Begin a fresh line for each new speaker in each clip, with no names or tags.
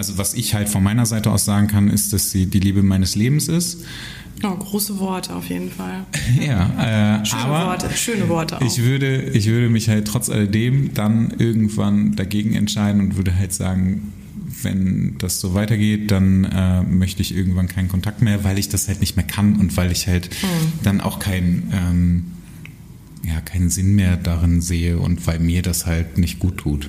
also was ich halt von meiner Seite aus sagen kann, ist, dass sie die Liebe meines Lebens ist.
Oh, große Worte auf jeden Fall.
ja, äh,
Schöne
aber
Worte, schöne Worte auch.
ich würde, ich würde mich halt trotz alledem dann irgendwann dagegen entscheiden und würde halt sagen, wenn das so weitergeht, dann äh, möchte ich irgendwann keinen Kontakt mehr, weil ich das halt nicht mehr kann und weil ich halt dann auch keinen ähm, ja, keinen Sinn mehr darin sehe und weil mir das halt nicht gut tut.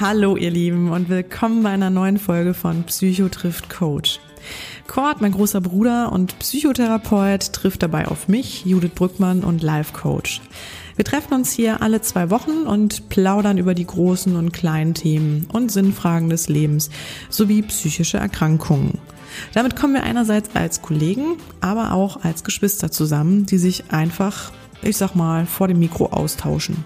Hallo ihr Lieben und willkommen bei einer neuen Folge von Psycho trifft Coach. Cord, mein großer Bruder und Psychotherapeut, trifft dabei auf mich, Judith Brückmann und Life Coach. Wir treffen uns hier alle zwei Wochen und plaudern über die großen und kleinen Themen und Sinnfragen des Lebens sowie psychische Erkrankungen. Damit kommen wir einerseits als Kollegen, aber auch als Geschwister zusammen, die sich einfach, ich sag mal, vor dem Mikro austauschen.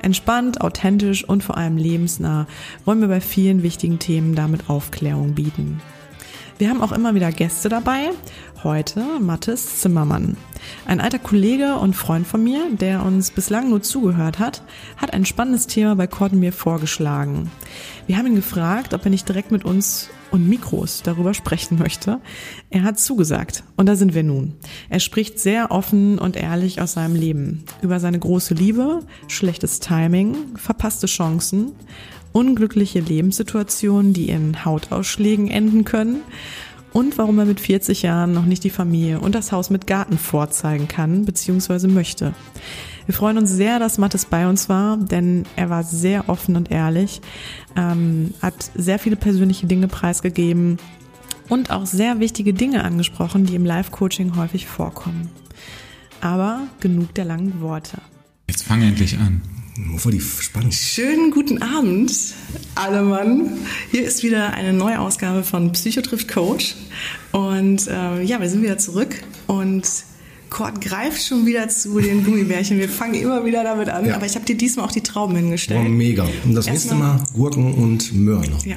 Entspannt, authentisch und vor allem lebensnah wollen wir bei vielen wichtigen Themen damit Aufklärung bieten. Wir haben auch immer wieder Gäste dabei. Heute Mathis Zimmermann. Ein alter Kollege und Freund von mir, der uns bislang nur zugehört hat, hat ein spannendes Thema bei Cord mir vorgeschlagen. Wir haben ihn gefragt, ob er nicht direkt mit uns und Mikros darüber sprechen möchte. Er hat zugesagt und da sind wir nun. Er spricht sehr offen und ehrlich aus seinem Leben über seine große Liebe, schlechtes Timing, verpasste Chancen, unglückliche Lebenssituationen, die in Hautausschlägen enden können und warum er mit 40 Jahren noch nicht die Familie und das Haus mit Garten vorzeigen kann bzw. möchte. Wir freuen uns sehr, dass Mattes bei uns war, denn er war sehr offen und ehrlich, ähm, hat sehr viele persönliche Dinge preisgegeben und auch sehr wichtige Dinge angesprochen, die im Live-Coaching häufig vorkommen. Aber genug der langen Worte.
Jetzt fang endlich an.
Voll die Spannung.
Schönen guten Abend, alle Mann. Hier ist wieder eine neue Ausgabe von Psychotrift Coach. Und äh, ja, wir sind wieder zurück und Kurt greift schon wieder zu den Gummibärchen. Wir fangen immer wieder damit an,
Ja.
aber ich habe dir diesmal auch die Trauben
Oh,
hingestellt.
mega. Und das nächste
Erstmal-
Mal Gurken und Möhren noch.
Ja.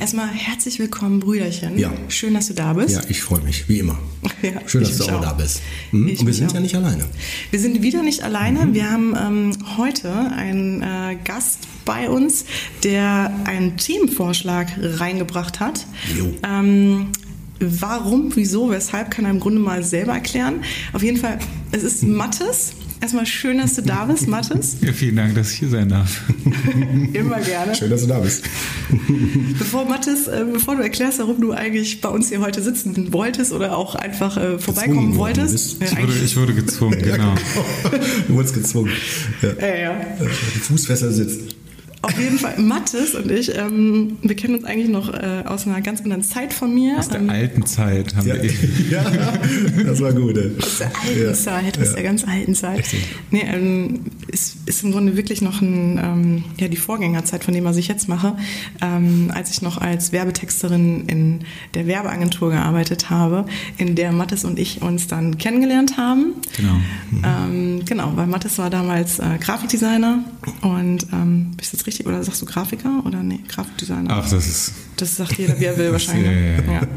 Erstmal herzlich willkommen, Brüderchen.
Ja.
Schön, dass du da bist.
Ja, ich freue mich, wie immer.
Ja,
Schön, dass du auch
auch.
da bist. Hm?
Ich
Und wir sind
auch.
ja nicht alleine.
Wir sind wieder nicht alleine.
Mhm.
Wir haben ähm, heute einen äh, Gast bei uns, der einen Themenvorschlag reingebracht hat.
Jo.
Ähm, warum, wieso, weshalb, kann er im Grunde mal selber erklären. Auf jeden Fall, es ist Mattes. Erstmal schön, dass du da bist, Mattes.
Ja, vielen Dank, dass ich hier sein darf.
Immer gerne.
Schön, dass du da bist.
Bevor Mattes, äh, bevor du erklärst, warum du eigentlich bei uns hier heute sitzen wolltest oder auch einfach äh, vorbeikommen wolltest. Ja,
Ich wurde, ich wurde gezwungen, genau.
Du wurdest gezwungen. Ja.
ja, ja.
Die Fußfessel sitzt.
Auf jeden Fall, Mathis und ich, ähm, wir kennen uns eigentlich noch äh, aus einer ganz anderen Zeit von mir.
Aus der
ähm,
alten Zeit haben
Ja.
wir eben.
ja, das war gut. ey.
aus der alten
Ja.
Zeit, aus
Ja.
der ganz alten Zeit. Nee, ähm, ist, ist im Grunde wirklich noch ein, ähm, ja, die Vorgängerzeit von dem, was ich jetzt mache. Ähm, als ich noch als Werbetexterin in der Werbeagentur gearbeitet habe, in der Mathis und ich uns dann kennengelernt haben.
Genau.
Ähm, genau, weil Mathis war damals äh, Grafikdesigner und ähm, bist jetzt richtig oder sagst du Grafiker oder nee, Grafikdesigner?
Ach, das ist,
Das sagt jeder, wie er will wahrscheinlich.
Ja, ja, ja.
ja.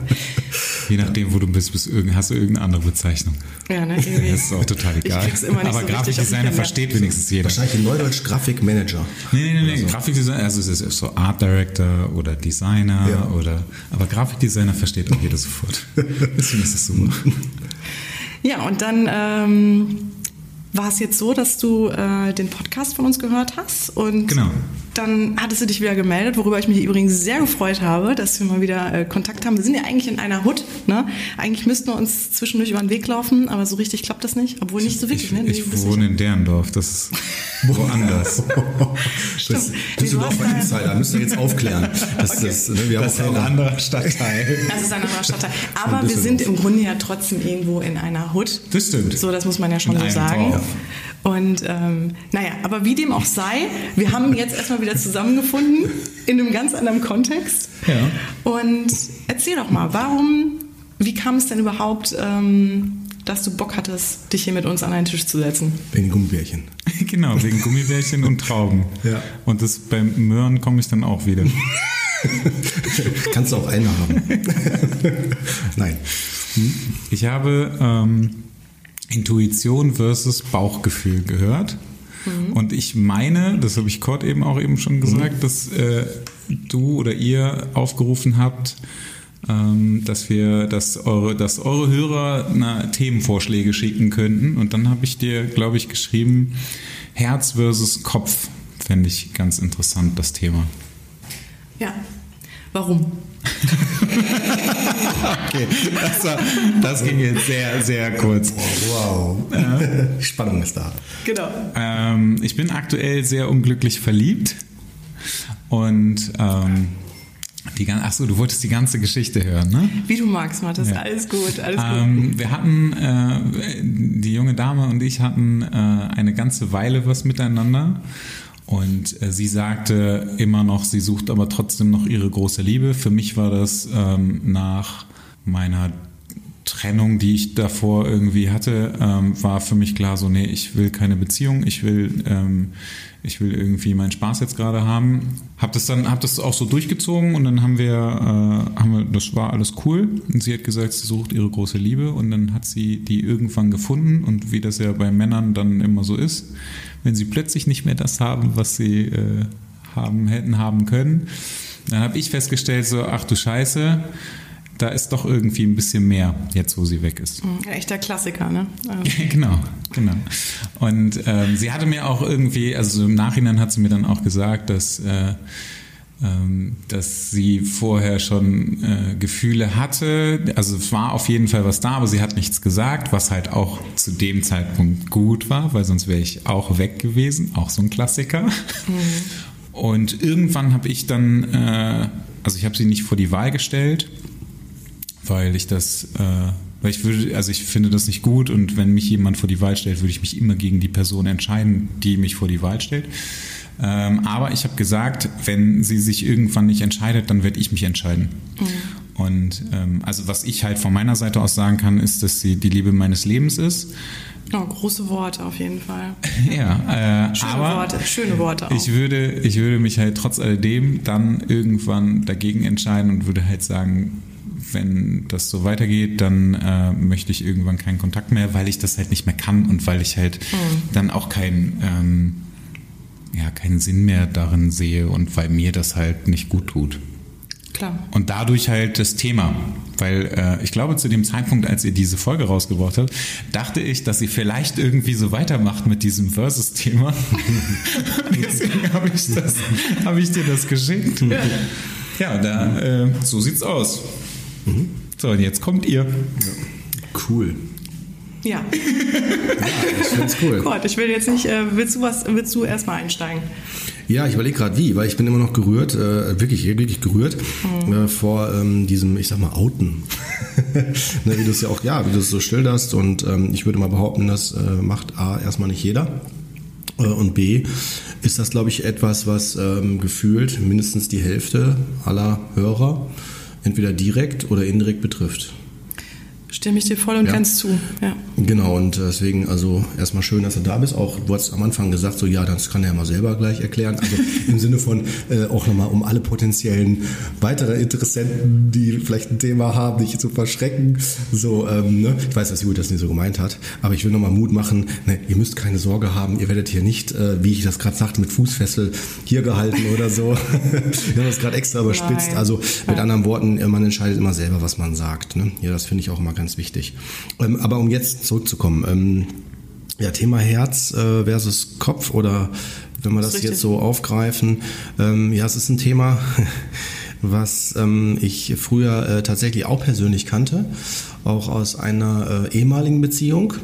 je nachdem, wo du bist, bist irgend, hast du irgendeine andere Bezeichnung.
ja ne, irgendwie.
Das ist auch total egal.
krieg's immer nicht
Aber
so
Grafikdesigner versteht wenigstens jeder.
Wahrscheinlich in Neudeutsch Grafikmanager.
Nee, nee, nee, nee. Grafikdesigner, also es ist so Art Director oder Designer
Ja.
oder, aber Grafikdesigner versteht auch jeder sofort. Deswegen ist das super.
Ja, und dann ähm, war es jetzt so, dass du äh, den Podcast von uns gehört hast und
Genau.
dann hattest du dich wieder gemeldet, worüber ich mich übrigens sehr gefreut habe, dass wir mal wieder äh, Kontakt haben. Wir sind ja eigentlich in einer Hut, ne? Eigentlich müssten wir uns zwischendurch über den Weg laufen, aber so richtig klappt das nicht, obwohl nicht so wirklich,
Ich,
ne?
Ich wohne in Derndorf, das ist woanders.
Das, Düsseldorfer
da-
Insider, müsst ihr jetzt aufklären. Das, das, ne, wir haben
Das ist
auch
ein anderer Stadtteil.
Das ist ein anderer Stadtteil. Aber wir
Düsseldorf.
sind im Grunde ja trotzdem irgendwo in einer Hut.
Das stimmt.
So, das muss man ja schon
In
so sagen.
Dorf.
Und ähm, naja, aber wie dem auch sei, wir haben jetzt erstmal wieder zusammengefunden in einem ganz anderen Kontext.
Ja.
Und erzähl doch mal, warum, wie kam es denn überhaupt, ähm, dass du Bock hattest, dich hier mit uns an einen Tisch zu setzen?
Wegen Gummibärchen.
Genau, wegen Gummibärchen und Trauben.
Ja.
Und das beim Möhren komme ich dann auch wieder.
Kannst du auch eine haben. Nein.
Ich habe ähm, Intuition versus Bauchgefühl gehört. Und ich meine, das habe ich Kurt eben auch eben schon gesagt, dass äh, du oder ihr aufgerufen habt, ähm, dass wir, dass eure, dass eure Hörer na, Themenvorschläge schicken könnten. Und dann habe ich dir, glaube ich, geschrieben, Herz versus Kopf. Fände ich ganz interessant, das Thema.
Ja. Warum?
Okay, das, war, das ging jetzt sehr, sehr kurz.
Wow. Spannung ist da.
Genau.
Ähm, ich bin aktuell sehr unglücklich verliebt und ähm, die gan- ach so, du wolltest die ganze Geschichte hören, ne?
Wie du magst, Mathis.
Ja.
Alles gut, alles gut.
Ähm, wir hatten, äh, die junge Dame und ich hatten äh, eine ganze Weile was miteinander. Und äh, sie sagte immer noch, sie sucht aber trotzdem noch ihre große Liebe. Für mich war das ähm, nach meiner Trennung, die ich davor irgendwie hatte, ähm, war für mich klar so, nee, ich will keine Beziehung, ich will, ähm, ich will irgendwie meinen Spaß jetzt gerade haben. Hab das dann, hab das auch so durchgezogen und dann haben wir, äh, haben wir, das war alles cool. Und sie hat gesagt, sie sucht ihre große Liebe und dann hat sie die irgendwann gefunden und wie das ja bei Männern dann immer so ist, wenn sie plötzlich nicht mehr das haben, was sie äh, haben hätten haben können, dann habe ich festgestellt so, ach du Scheiße, da ist doch irgendwie ein bisschen mehr, jetzt wo sie weg ist.
Ein echter Klassiker, ne? Also,
genau, genau. Und ähm, sie hatte mir auch irgendwie, also im Nachhinein hat sie mir dann auch gesagt, dass, äh, ähm, dass sie vorher schon äh, Gefühle hatte. Also es war auf jeden Fall was da, aber sie hat nichts gesagt, was halt auch zu dem Zeitpunkt gut war, weil sonst wäre ich auch weg gewesen. Auch so ein Klassiker. Und irgendwann habe ich dann, äh, also ich habe sie nicht vor die Wahl gestellt, weil ich das, äh, weil ich würde, also ich finde das nicht gut und wenn mich jemand vor die Wahl stellt, würde ich mich immer gegen die Person entscheiden, die mich vor die Wahl stellt. Ähm, aber ich habe gesagt, wenn sie sich irgendwann nicht entscheidet, dann werde ich mich entscheiden. Und ähm, also was ich halt von meiner Seite aus sagen kann, ist, dass sie die Liebe meines Lebens ist.
oh, große Worte auf jeden Fall.
ja, äh,
Schöne
aber
Worte, schöne Worte auch.
ich würde, ich würde mich halt trotz alledem dann irgendwann dagegen entscheiden und würde halt sagen, wenn das so weitergeht, dann äh, möchte ich irgendwann keinen Kontakt mehr, weil ich das halt nicht mehr kann und weil ich halt dann auch keinen ähm, ja, keinen Sinn mehr darin sehe und weil mir das halt nicht gut tut.
Klar.
Und dadurch halt das Thema. Weil äh, ich glaube, zu dem Zeitpunkt, als ihr diese Folge rausgebracht habt, dachte ich, dass ihr vielleicht irgendwie so weitermacht mit diesem Versus-Thema. Deswegen habe ich, das- hab ich dir das geschickt. Ja, da, äh, so sieht's aus. So, und jetzt kommt ihr.
Cool.
Ja,
Ich find's cool.
Gott, ich will jetzt nicht, äh, willst du was, willst du erstmal einsteigen?
Ja, ich überlege gerade wie, weil ich bin immer noch gerührt, äh, wirklich, wirklich gerührt äh, vor ähm, diesem, ich sag mal, Outen. ne, wie du es ja auch, ja, wie du es so schilderst und ähm, ich würde mal behaupten, das äh, macht A erstmal nicht jeder. Äh, Und B ist das, glaube ich, etwas, was ähm, gefühlt mindestens die Hälfte aller Hörer entweder direkt oder indirekt betrifft.
Stimme ich dir voll und
Ja.
ganz zu. Ja.
Genau, und deswegen, also erstmal schön, dass du da bist. Auch du hast am Anfang gesagt, so ja, das kann er ja mal selber gleich erklären. Also im Sinne von äh, auch nochmal, um alle potenziellen weiteren Interessenten, die vielleicht ein Thema haben, nicht zu verschrecken. So, ähm, ne? Ich weiß, dass Juli das nicht so gemeint hat, aber ich will nochmal Mut machen. Ne, ihr müsst keine Sorge haben, ihr werdet hier nicht, äh, wie ich das gerade sagte, mit Fußfessel hier gehalten oder so. Wir haben das gerade extra überspitzt.
Nein.
Also mit anderen Worten, äh, man entscheidet immer selber, was man sagt. Ne? Ja, das finde ich auch immer ganz wichtig. Ähm, aber um jetzt zurückzukommen, ähm, ja, Thema Herz äh, versus Kopf oder wenn wir
Das
das, jetzt so aufgreifen, ähm, ja, es ist ein Thema, was ähm, ich früher äh, tatsächlich auch persönlich kannte, auch aus einer äh, ehemaligen Beziehung.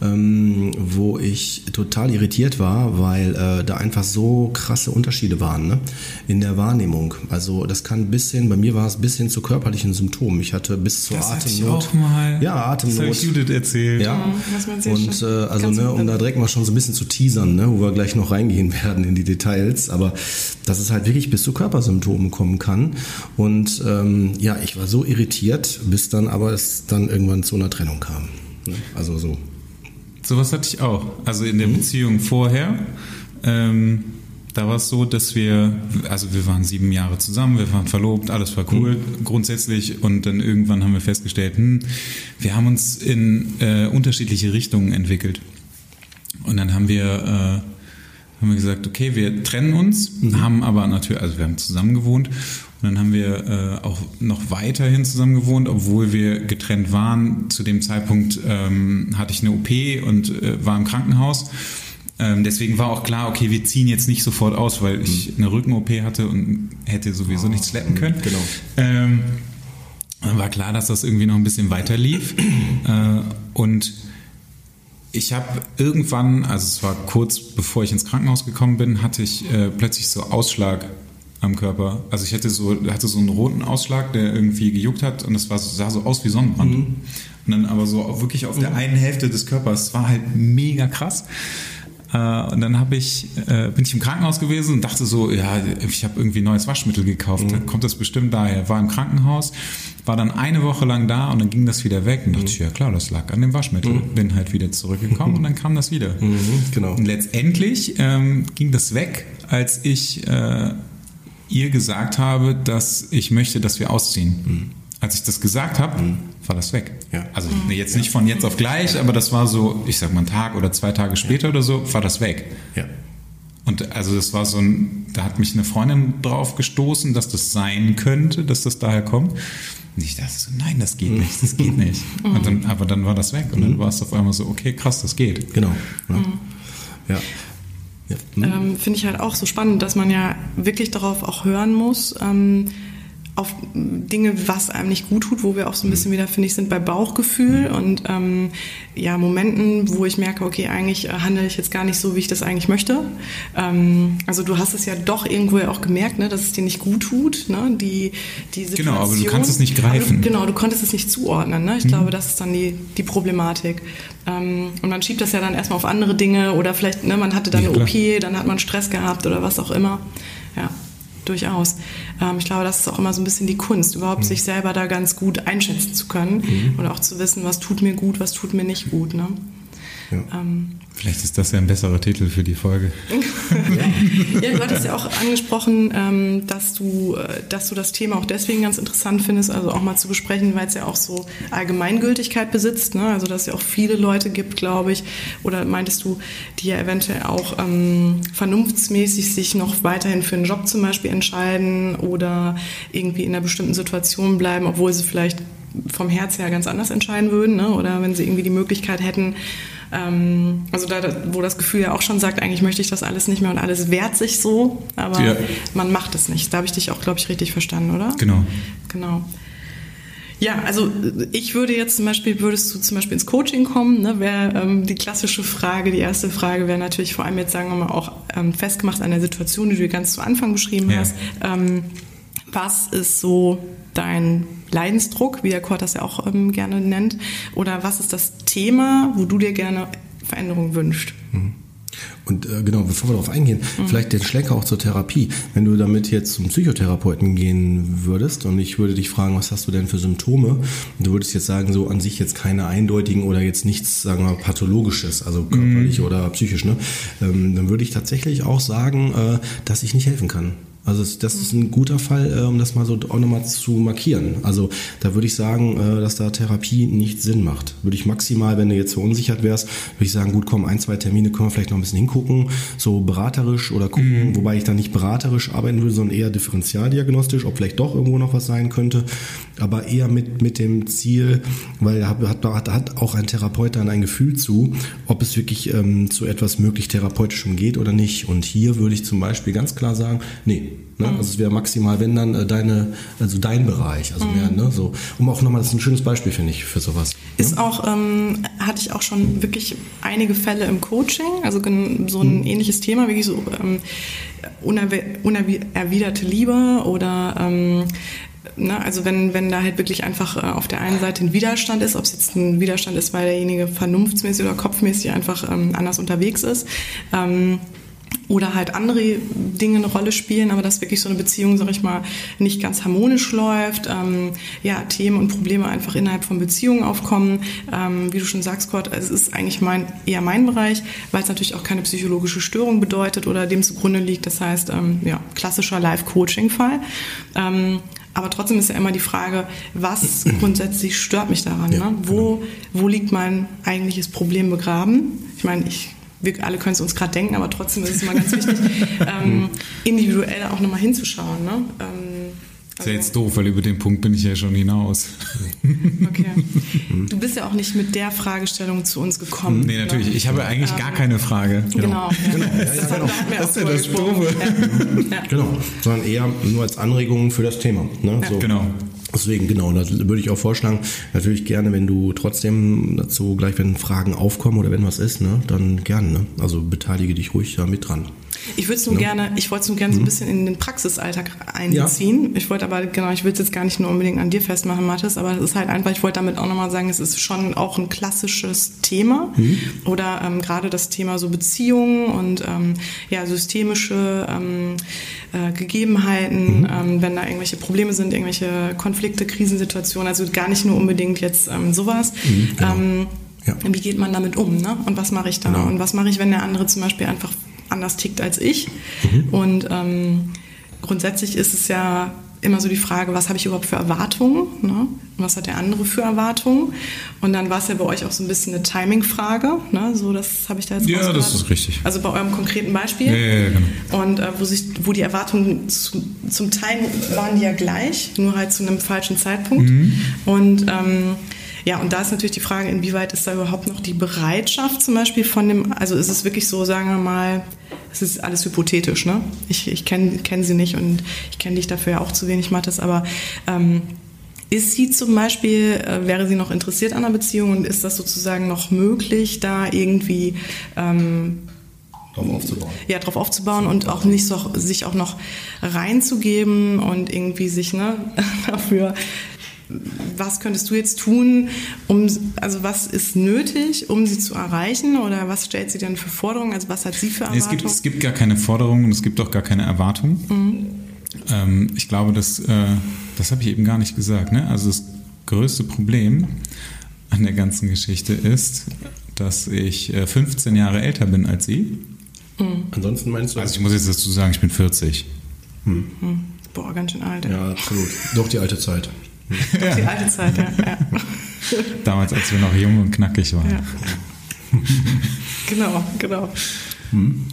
Ähm, wo ich total irritiert war, weil äh, da einfach so krasse Unterschiede waren ne? in der Wahrnehmung. Also das kann bis hin, bei mir war es bis hin zu körperlichen Symptomen. Ich hatte bis zur
Das hatte ich
Atemnot.
auch mal.
Ja,
Das
Atemnot.
ich Judith erzählt.
Ja,
was man sehr
und äh, also
ganz
ne, um da direkt mal schon so ein bisschen zu teasern, ne, wo wir gleich noch reingehen werden in die Details, aber dass es halt wirklich bis zu Körpersymptomen kommen kann. Und ähm, ja, ich war so irritiert, bis dann aber es dann irgendwann zu einer Trennung kam. Ne? Also so.
Sowas hatte ich auch. Also in der Beziehung vorher. Ähm, Da war es so, dass wir, also wir waren sieben Jahre zusammen, wir waren verlobt, alles war cool mhm. grundsätzlich und dann irgendwann haben wir festgestellt, hm, wir haben uns in äh, unterschiedliche Richtungen entwickelt. Und dann haben wir, äh, haben wir gesagt, okay, wir trennen uns, mhm. haben aber natürlich, also wir haben zusammen gewohnt und dann haben wir äh, auch noch weiterhin zusammen gewohnt, obwohl wir getrennt waren. Zu dem Zeitpunkt ähm, hatte ich eine OP und äh, war im Krankenhaus. Ähm, deswegen war auch klar, okay, wir ziehen jetzt nicht sofort aus, weil ich mhm. eine Rücken-OP hatte und hätte sowieso oh, nichts schleppen können. Genau. Ähm, dann war klar, dass das irgendwie noch ein bisschen weiter lief. äh, und ich habe irgendwann, also es war kurz bevor ich ins Krankenhaus gekommen bin, hatte ich äh, plötzlich so Ausschlag am Körper. Also ich hatte so, hatte so einen roten Ausschlag, der irgendwie gejuckt hat und das war, sah so aus wie Sonnenbrand. Mhm. Und dann aber so wirklich auf der einen Hälfte des Körpers. Es war halt mega krass. Äh, und dann habe ich, äh, bin ich im Krankenhaus gewesen und dachte so, ja, ich habe irgendwie neues Waschmittel gekauft. Mhm. Kommt das bestimmt daher? War im Krankenhaus, war dann eine Woche lang da und dann ging das wieder weg. Und dachte mhm. ich, ja klar, das lag an dem Waschmittel. Mhm. Bin halt wieder zurückgekommen und dann kam das wieder. Mhm, genau. Und letztendlich ähm, ging das weg, als ich äh, ihr gesagt habe, dass ich möchte, dass wir ausziehen. Mhm. Als ich das gesagt habe, mhm. war das weg. Ja. Also mhm. jetzt nicht von jetzt auf gleich, aber das war so, ich sag mal, einen Tag oder zwei Tage später ja. oder so, war das weg. Ja. Und also das war so ein, da hat mich eine Freundin drauf gestoßen, dass das sein könnte, dass das daher kommt. Und ich dachte so, nein, das geht nicht, das geht nicht. Und dann, aber dann war das weg und dann mhm. war es auf einmal so, okay, krass, das geht.
Genau. Ja. Mhm.
ja. Ja. Ähm, Finde ich halt auch so spannend, dass man ja wirklich darauf auch hören muss, ähm, auf Dinge, was einem nicht gut tut, wo wir auch so ein bisschen wieder, finde ich, sind bei Bauchgefühl und ähm, ja, Momenten, wo ich merke, okay, eigentlich äh, handle ich jetzt gar nicht so, wie ich das eigentlich möchte. Ähm, also du hast es ja doch irgendwo ja auch gemerkt, ne, dass es dir nicht gut tut, ne, die, die
Situation. Genau, aber du kannst es nicht greifen.
Du, genau, du konntest es nicht zuordnen. Ne? Ich mhm. glaube, das ist dann die, die Problematik. Ähm, und man schiebt das ja dann erstmal auf andere Dinge oder vielleicht, ne, man hatte dann ja, eine OP, dann hat man Stress gehabt oder was auch immer. Ja durchaus. Ähm, ich glaube, das ist auch immer so ein bisschen die Kunst, überhaupt mhm. sich selber da ganz gut einschätzen zu können mhm. und auch zu wissen, was tut mir gut, was tut mir nicht gut. Ne?
Ja. Ähm, Vielleicht ist das ja ein besserer Titel für die Folge.
ja, du hattest ja auch angesprochen, ähm, dass, du, äh, dass du das Thema auch deswegen ganz interessant findest, also auch mal zu besprechen, weil es ja auch so Allgemeingültigkeit besitzt. Ne? Also dass es ja auch viele Leute gibt, glaube ich, oder meintest du, die ja eventuell auch ähm, vernunftsmäßig sich noch weiterhin für einen Job zum Beispiel entscheiden oder irgendwie in einer bestimmten Situation bleiben, obwohl sie vielleicht vom Herz her ganz anders entscheiden würden ne? oder wenn sie irgendwie die Möglichkeit hätten, ähm, also da, wo das Gefühl ja auch schon sagt, eigentlich möchte ich das alles nicht mehr und alles wehrt sich so, aber ja. man macht es nicht. Da habe ich dich auch, glaube ich, richtig verstanden, oder?
Genau.
Genau. Ja, also ich würde jetzt zum Beispiel, würdest du zum Beispiel ins Coaching kommen, ne, wäre ähm, die klassische Frage, die erste Frage wäre natürlich vor allem jetzt, sagen wir mal, auch ähm, festgemacht an der Situation, die du ganz zu Anfang beschrieben ja. hast. Ähm, was ist so dein Leidensdruck, wie der Kurt das ja auch ähm, gerne nennt? Oder was ist das Thema, wo du dir gerne Veränderung wünschst? Mhm.
Und äh, genau, bevor wir darauf eingehen, mhm. vielleicht den Schlenker auch zur Therapie. Wenn du damit jetzt zum Psychotherapeuten gehen würdest und ich würde dich fragen, was hast du denn für Symptome? Und du würdest jetzt sagen, so an sich jetzt keine eindeutigen oder jetzt nichts, sagen wir, pathologisches, also körperlich mhm. oder psychisch, ne? Ähm, dann würde ich tatsächlich auch sagen, äh, dass ich nicht helfen kann. Also das ist ein guter Fall, um das mal so auch nochmal zu markieren. Also da würde ich sagen, äh, dass da Therapie nicht Sinn macht. Würde ich maximal, wenn du jetzt verunsichert wärst, würde ich sagen, gut, komm, ein, zwei Termine können wir vielleicht noch ein bisschen hingucken, so beraterisch oder gucken, mhm. wobei ich da nicht beraterisch arbeiten würde, sondern eher differentialdiagnostisch, ob vielleicht doch irgendwo noch was sein könnte, aber eher mit, mit dem Ziel, weil hat, hat, hat auch ein Therapeut dann ein Gefühl zu, ob es wirklich ähm, zu etwas möglich therapeutischem geht oder nicht. Und hier würde ich zum Beispiel ganz klar sagen, nee, Ne? Mhm. Also es wäre maximal, wenn dann äh, deine, also dein Bereich, also mhm. mehr, ne? So, um auch nochmal, das ist ein schönes Beispiel, finde ich, für sowas.
Ist ne? auch, ähm, hatte ich auch schon wirklich einige Fälle im Coaching, also so ein mhm. ähnliches Thema, wirklich so ähm, unerwiderte Liebe oder ähm, Ne, also wenn, wenn da halt wirklich einfach äh, auf der einen Seite ein Widerstand ist, ob es jetzt ein Widerstand ist, weil derjenige vernunftsmäßig oder kopfmäßig einfach ähm, anders unterwegs ist, ähm, oder halt andere Dinge eine Rolle spielen, aber dass wirklich so eine Beziehung, sag ich mal, nicht ganz harmonisch läuft, ähm, ja, Themen und Probleme einfach innerhalb von Beziehungen aufkommen. Ähm, wie du schon sagst, Gott, es ist eigentlich mein, eher mein Bereich, weil es natürlich auch keine psychologische Störung bedeutet oder dem zugrunde liegt. Das heißt, ähm, ja, klassischer Live-Coaching-Fall. Ähm, aber trotzdem ist ja immer die Frage, was grundsätzlich stört mich daran? Ja, ne? wo, genau. wo liegt mein eigentliches Problem begraben? Ich meine, ich wir alle können es uns gerade denken, aber trotzdem ist es immer ganz wichtig, ähm, individuell auch nochmal hinzuschauen. Ne? Ähm,
ist ja jetzt doof, weil über den Punkt bin ich ja schon hinaus.
Okay. Du bist ja auch nicht mit der Fragestellung zu uns gekommen.
Nee, natürlich. Ich habe eigentlich gar keine Frage.
Genau. genau. Ja. Das, ja, genau.
das ist ja das Doofe. Ja. Genau. Sondern eher nur als Anregung für das Thema. Ne?
So. Genau.
Deswegen, genau, da würde ich auch vorschlagen, natürlich gerne, wenn du trotzdem dazu gleich, wenn Fragen aufkommen oder wenn was ist, ne, dann gerne. Ne? Also beteilige dich ruhig da mit dran.
Ich würde es nur ja. gerne, ich wollte es nur gerne so ein mhm. bisschen in den Praxisalltag einziehen. Ja. Ich wollte aber, genau, ich will es jetzt gar nicht nur unbedingt an dir festmachen, Mathis, aber es ist halt einfach, ich wollte damit auch nochmal sagen, es ist schon auch ein klassisches Thema mhm. oder ähm, gerade das Thema so Beziehungen und ähm, ja, systemische ähm, äh, Gegebenheiten, mhm. ähm, wenn da irgendwelche Probleme sind, irgendwelche Konflikte, Krisensituationen, also gar nicht nur unbedingt jetzt ähm, sowas. Mhm, genau. Ähm, ja. Wie geht man damit um? Ne? Und was mache ich da? Genau. Und was mache ich, wenn der andere zum Beispiel einfach anders tickt als ich. Mhm. Und ähm, grundsätzlich ist es ja immer so die Frage, was habe ich überhaupt für Erwartungen? Ne? Was hat der andere für Erwartungen? Und dann war es ja bei euch auch so ein bisschen eine Timing-Frage. Ne? So, das habe ich da jetzt
Ja, das ist richtig.
Also bei eurem konkreten Beispiel. Ja,
ja, ja genau.
Und äh, wo, sich, wo die Erwartungen zu, zum Teil waren die ja gleich, nur halt zu einem falschen Zeitpunkt. Mhm. Und ähm, ja, und da ist natürlich die Frage, inwieweit ist da überhaupt noch die Bereitschaft zum Beispiel von dem, also ist es wirklich so, sagen wir mal, es ist alles hypothetisch, ne? Ich, ich kenne kenn sie nicht und ich kenne dich dafür ja auch zu wenig, Mathis, aber ähm, ist sie zum Beispiel, äh, wäre sie noch interessiert an einer Beziehung und ist das sozusagen noch möglich, da irgendwie ähm,
drauf aufzubauen.
Ja, drauf aufzubauen und auch nicht so, sich auch noch reinzugeben und irgendwie sich ne, dafür was könntest du jetzt tun, um, also was ist nötig, um sie zu erreichen oder was stellt sie denn für Forderungen, also was hat sie für Erwartungen?
Es gibt, es gibt gar keine Forderungen und es gibt auch gar keine Erwartungen. Mhm. Ähm, ich glaube, das, äh, das habe ich eben gar nicht gesagt. Ne? Also das größte Problem an der ganzen Geschichte ist, dass ich äh, 15 Jahre älter bin als sie.
Mhm. Ansonsten meinst du?
Also ich muss jetzt dazu sagen, ich bin 40.
Hm. Hm. Boah, ganz schön alt.
Ja, absolut. Doch die alte Zeit.
Doch die alte Zeit, ja. ja.
Damals, als wir noch jung und knackig waren. Ja.
genau, genau.
Hm.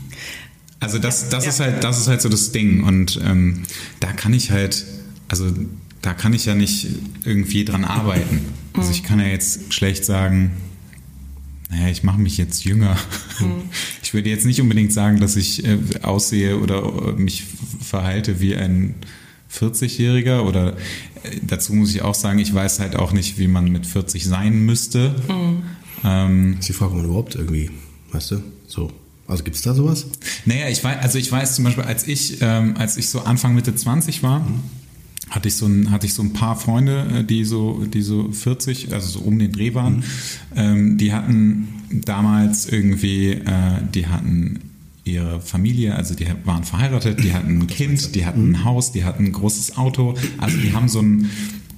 Also das, das ja. ist halt, das ist halt so das Ding. Und ähm, da kann ich halt, also da kann ich ja nicht irgendwie dran arbeiten. Also ich kann ja jetzt schlecht sagen, naja, ich mache mich jetzt jünger. Mhm. Ich würde jetzt nicht unbedingt sagen, dass ich äh, aussehe oder äh, mich verhalte wie ein 40-Jähriger oder äh, dazu muss ich auch sagen, ich weiß halt auch nicht, wie man mit 40 sein müsste. Mhm.
Ähm, ist die Frage, ob man überhaupt irgendwie, weißt du, so. Also gibt es da sowas?
Naja, ich weiß, also ich weiß zum Beispiel, als ich, ähm, als ich so Anfang Mitte 20 war, mhm. hatte ich so ein, hatte ich so ein paar Freunde, äh, die so, die so 40, also so um den Dreh waren. Mhm. Ähm, die hatten damals irgendwie, äh, die hatten ihre Familie, also die waren verheiratet, die hatten ein Kind, die hatten ein Haus, die hatten ein großes Auto, also die haben so ein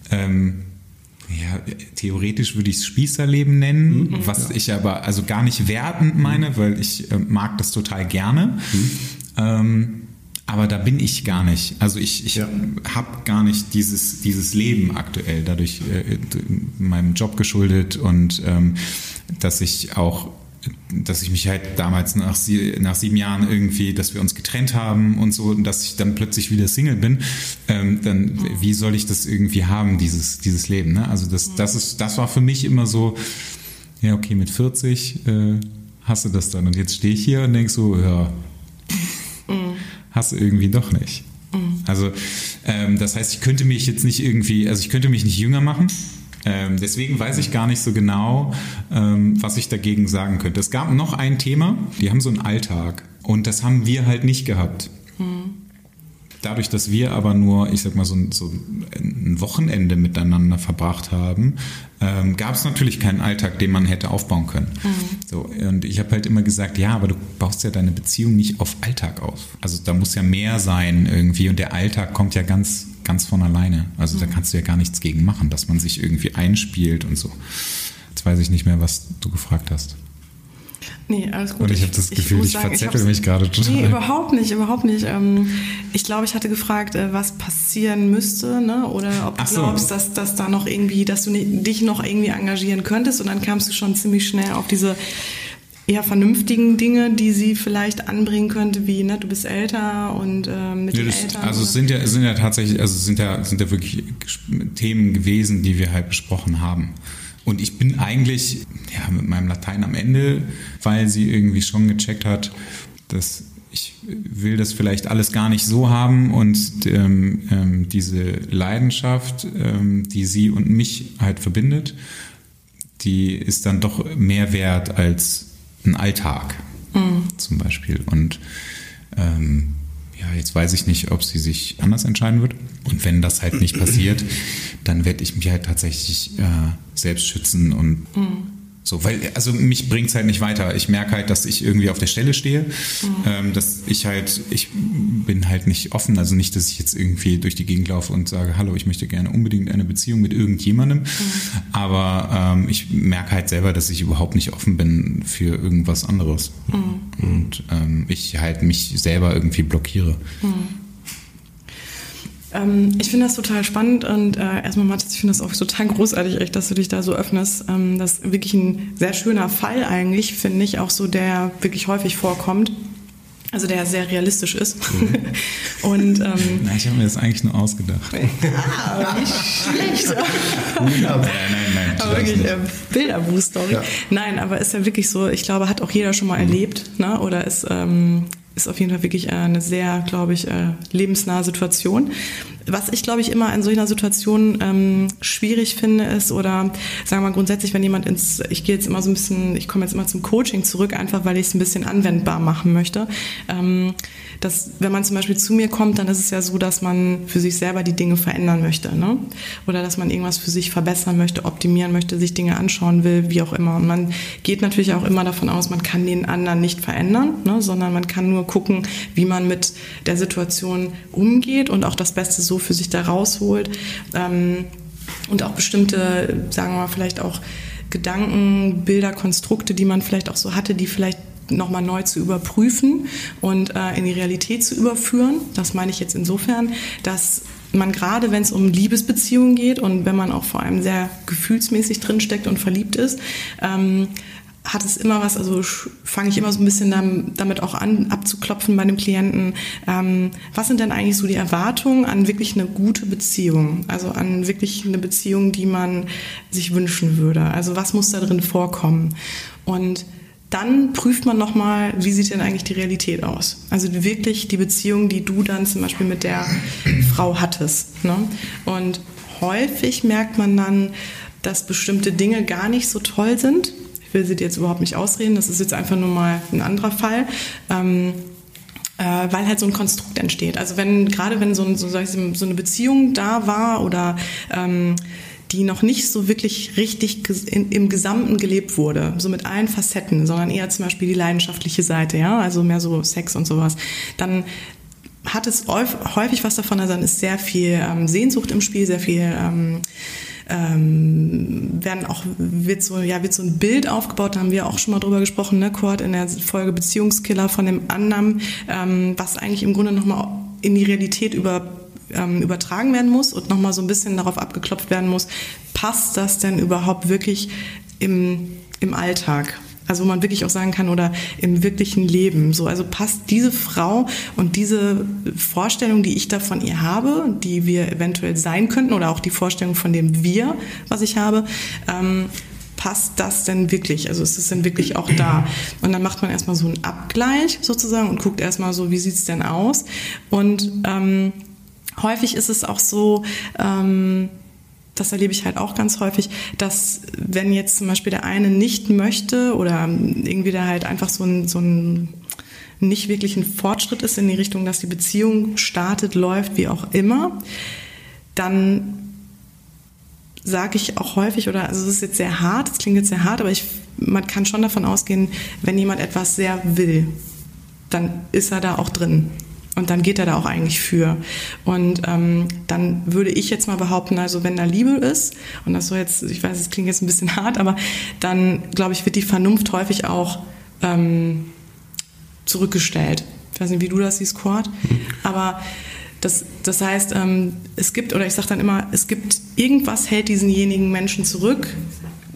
ähm, ja, theoretisch würde ich es Spießerleben nennen, mhm, was ja. ich aber also gar nicht wertend meine, weil ich äh, mag das total gerne. Mhm. Ähm, aber da bin ich gar nicht. Also ich, ich ja. habe gar nicht dieses, dieses Leben aktuell, dadurch äh, meinem Job geschuldet und ähm, dass ich auch dass ich mich halt damals nach, sie, nach sieben Jahren irgendwie, dass wir uns getrennt haben und so, und dass ich dann plötzlich wieder Single bin, ähm, dann wie soll ich das irgendwie haben, dieses, dieses Leben? Ne? Also das, das ist, das war für mich immer so, ja, okay, mit 40 äh, hast du das dann. Und jetzt stehe ich hier und denk so, ja, hast du irgendwie doch nicht. Also ähm, das heißt, ich könnte mich jetzt nicht irgendwie, also ich könnte mich nicht jünger machen. Ähm, deswegen weiß ich gar nicht so genau, ähm, was ich dagegen sagen könnte. Es gab noch ein Thema, die haben so einen Alltag und das haben wir halt nicht gehabt. Hm. dadurch, dass wir aber nur, ich sag mal, so ein, so ein Wochenende miteinander verbracht haben, ähm, gab es natürlich keinen Alltag, den man hätte aufbauen können. Mhm. So, und ich habe halt immer gesagt, ja, aber du baust ja deine Beziehung nicht auf Alltag auf. Also da muss ja mehr sein irgendwie und der Alltag kommt ja ganz, ganz von alleine. Also mhm. da kannst du ja gar nichts gegen machen, dass man sich irgendwie einspielt und so. Jetzt weiß ich nicht mehr, was du gefragt hast.
Nee, alles gut.
Und ich habe das Gefühl, ich, ich verzettel mich gerade total.
Nee, überhaupt nicht, überhaupt nicht. Ähm, ich glaube, ich hatte gefragt, äh, was passieren müsste, ne? Oder ob du so. glaubst, dass, dass da noch irgendwie, dass du dich noch irgendwie engagieren könntest. Und dann kamst du schon ziemlich schnell auf diese eher vernünftigen Dinge, die sie vielleicht anbringen könnte, wie ne, du bist älter und äh, mit ja, den Eltern.
Also es sind ja, sind ja tatsächlich, also es sind ja, sind ja wirklich Themen gewesen, die wir halt besprochen haben. Und ich bin eigentlich ja, mit meinem Latein am Ende, weil sie irgendwie schon gecheckt hat, dass ich will das vielleicht alles gar nicht so haben und ähm, ähm, diese Leidenschaft, ähm, die sie und mich halt verbindet, die ist dann doch mehr wert als ein Alltag mhm. zum Beispiel. Und ähm, ja, jetzt weiß ich nicht, ob sie sich anders entscheiden wird. Und wenn das halt nicht passiert, dann werde ich mich halt tatsächlich äh, selbst schützen und mhm. So, weil, also mich bringt es halt nicht weiter. Ich merke halt, dass ich irgendwie auf der Stelle stehe, mhm. ähm, dass ich halt, ich bin halt nicht offen, also nicht, dass ich jetzt irgendwie durch die Gegend laufe und sage, hallo, ich möchte gerne unbedingt eine Beziehung mit irgendjemandem, mhm. aber ähm, ich merke halt selber, dass ich überhaupt nicht offen bin für irgendwas anderes mhm. und ähm, ich halt mich selber irgendwie blockiere.
Ähm, ich finde das total spannend und äh, erstmal, Mathis, ich finde das auch total großartig, echt, dass du dich da so öffnest. Ähm, das ist wirklich ein sehr schöner Fall eigentlich, finde ich, auch so, der wirklich häufig vorkommt. Also der sehr realistisch ist. Mhm. und, ähm,
Na, ich habe mir das eigentlich nur ausgedacht.
ah, nicht schlecht. nein,
nein, nein.
Aber wirklich äh, Bilderbuch-Story. Ja. Nein, aber ist ja wirklich so, ich glaube, hat auch jeder schon mal mhm. erlebt, ne? Oder ist ähm, ist auf jeden Fall wirklich eine sehr, glaube ich, äh, lebensnahe Situation. Was ich, glaube ich, immer in solcher Situation ähm, schwierig finde, ist, oder sagen wir mal grundsätzlich, wenn jemand ins, ich gehe jetzt immer so ein bisschen, ich komme jetzt immer zum Coaching zurück, einfach weil ich es ein bisschen anwendbar machen möchte. Ähm, dass wenn man zum Beispiel zu mir kommt, dann ist es ja so, dass man für sich selber die Dinge verändern möchte, ne? Oder dass man irgendwas für sich verbessern möchte, optimieren möchte, sich Dinge anschauen will, wie auch immer. Und man geht natürlich auch immer davon aus, man kann den anderen nicht verändern, ne? sondern man kann nur gucken, wie man mit der Situation umgeht und auch das Beste so für sich da rausholt. Ähm, und auch bestimmte, sagen wir mal, vielleicht auch Gedanken, Bilder, Konstrukte, die man vielleicht auch so hatte, die vielleicht nochmal neu zu überprüfen und äh, in die Realität zu überführen. Das meine ich jetzt insofern, dass man gerade, wenn es um Liebesbeziehungen geht und wenn man auch vor allem sehr gefühlsmäßig drinsteckt und verliebt ist, ähm, hat es immer was, also fange ich immer so ein bisschen damit auch an, abzuklopfen bei dem Klienten. Ähm, was sind denn eigentlich so die Erwartungen an wirklich eine gute Beziehung? Also an wirklich eine Beziehung, die man sich wünschen würde? Also was muss da drin vorkommen? Und dann prüft man nochmal, wie sieht denn eigentlich die Realität aus? Also wirklich die Beziehung, die du dann zum Beispiel mit der Frau hattest. Ne? Und häufig merkt man dann, dass bestimmte Dinge gar nicht so toll sind. Ich will sie dir jetzt überhaupt nicht ausreden, das ist jetzt einfach nur mal ein anderer Fall. Ähm, äh, weil halt so ein Konstrukt entsteht. Also wenn gerade wenn so, so, so eine Beziehung da war oder ähm, die noch nicht so wirklich richtig im Gesamten gelebt wurde, so mit allen Facetten, sondern eher zum Beispiel die leidenschaftliche Seite, ja, also mehr so Sex und sowas, dann hat es häufig was davon, also dann ist sehr viel ähm, Sehnsucht im Spiel, sehr viel ähm, ähm, werden auch wird so ja wird so ein Bild aufgebaut, da haben wir auch schon mal drüber gesprochen, ne, Kurt in der Folge Beziehungskiller von dem Annam, ähm, was eigentlich im Grunde nochmal in die Realität über ähm, übertragen werden muss und nochmal so ein bisschen darauf abgeklopft werden muss, passt das denn überhaupt wirklich im, im Alltag? Also wo man wirklich auch sagen kann, oder im wirklichen Leben. So, also passt diese Frau und diese Vorstellung, die ich da von ihr habe, die wir eventuell sein könnten, oder auch die Vorstellung von dem Wir, was ich habe, ähm, passt das denn wirklich? Also ist es denn wirklich auch da? Und dann macht man erstmal so einen Abgleich sozusagen und guckt erstmal so, wie sieht's denn aus? Und ähm, häufig ist es auch so, ähm, das erlebe ich halt auch ganz häufig, dass wenn jetzt zum Beispiel der eine nicht möchte oder irgendwie da halt einfach so ein, so ein nicht wirklich ein Fortschritt ist in die Richtung, dass die Beziehung startet, läuft, wie auch immer, dann sage ich auch häufig, oder also es ist jetzt sehr hart, es klingt jetzt sehr hart, aber ich, man kann schon davon ausgehen, wenn jemand etwas sehr will, dann ist er da auch drin. Und dann geht er da auch eigentlich für. Und ähm, dann würde ich jetzt mal behaupten, also wenn da Liebe ist, und das so jetzt, ich weiß, es klingt jetzt ein bisschen hart, aber dann, glaube ich, wird die Vernunft häufig auch ähm, zurückgestellt. Ich weiß nicht, wie du das siehst, Cord, aber das, das heißt, ähm, es gibt, oder ich sage dann immer, es gibt, irgendwas hält diesenjenigen Menschen zurück,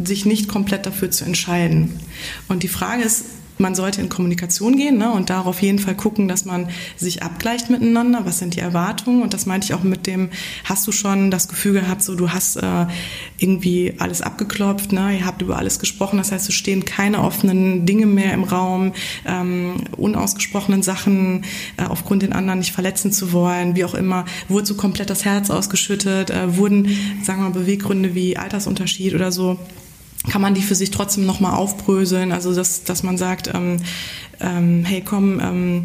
sich nicht komplett dafür zu entscheiden. Und die Frage ist, man sollte in Kommunikation gehen ne, und da auf jeden Fall gucken, dass man sich abgleicht miteinander. Was sind die Erwartungen? Und das meinte ich auch mit dem, hast du schon das Gefühl gehabt, so du hast äh, irgendwie alles abgeklopft, ne? ihr habt über alles gesprochen. Das heißt, es stehen keine offenen Dinge mehr im Raum, ähm, unausgesprochenen Sachen äh, aufgrund den anderen nicht verletzen zu wollen, wie auch immer. Wurde so komplett das Herz ausgeschüttet, äh, wurden, sagen wir mal, Beweggründe wie Altersunterschied oder so kann man die für sich trotzdem nochmal aufbröseln. Also dass, dass man sagt, ähm, ähm, hey komm, ähm,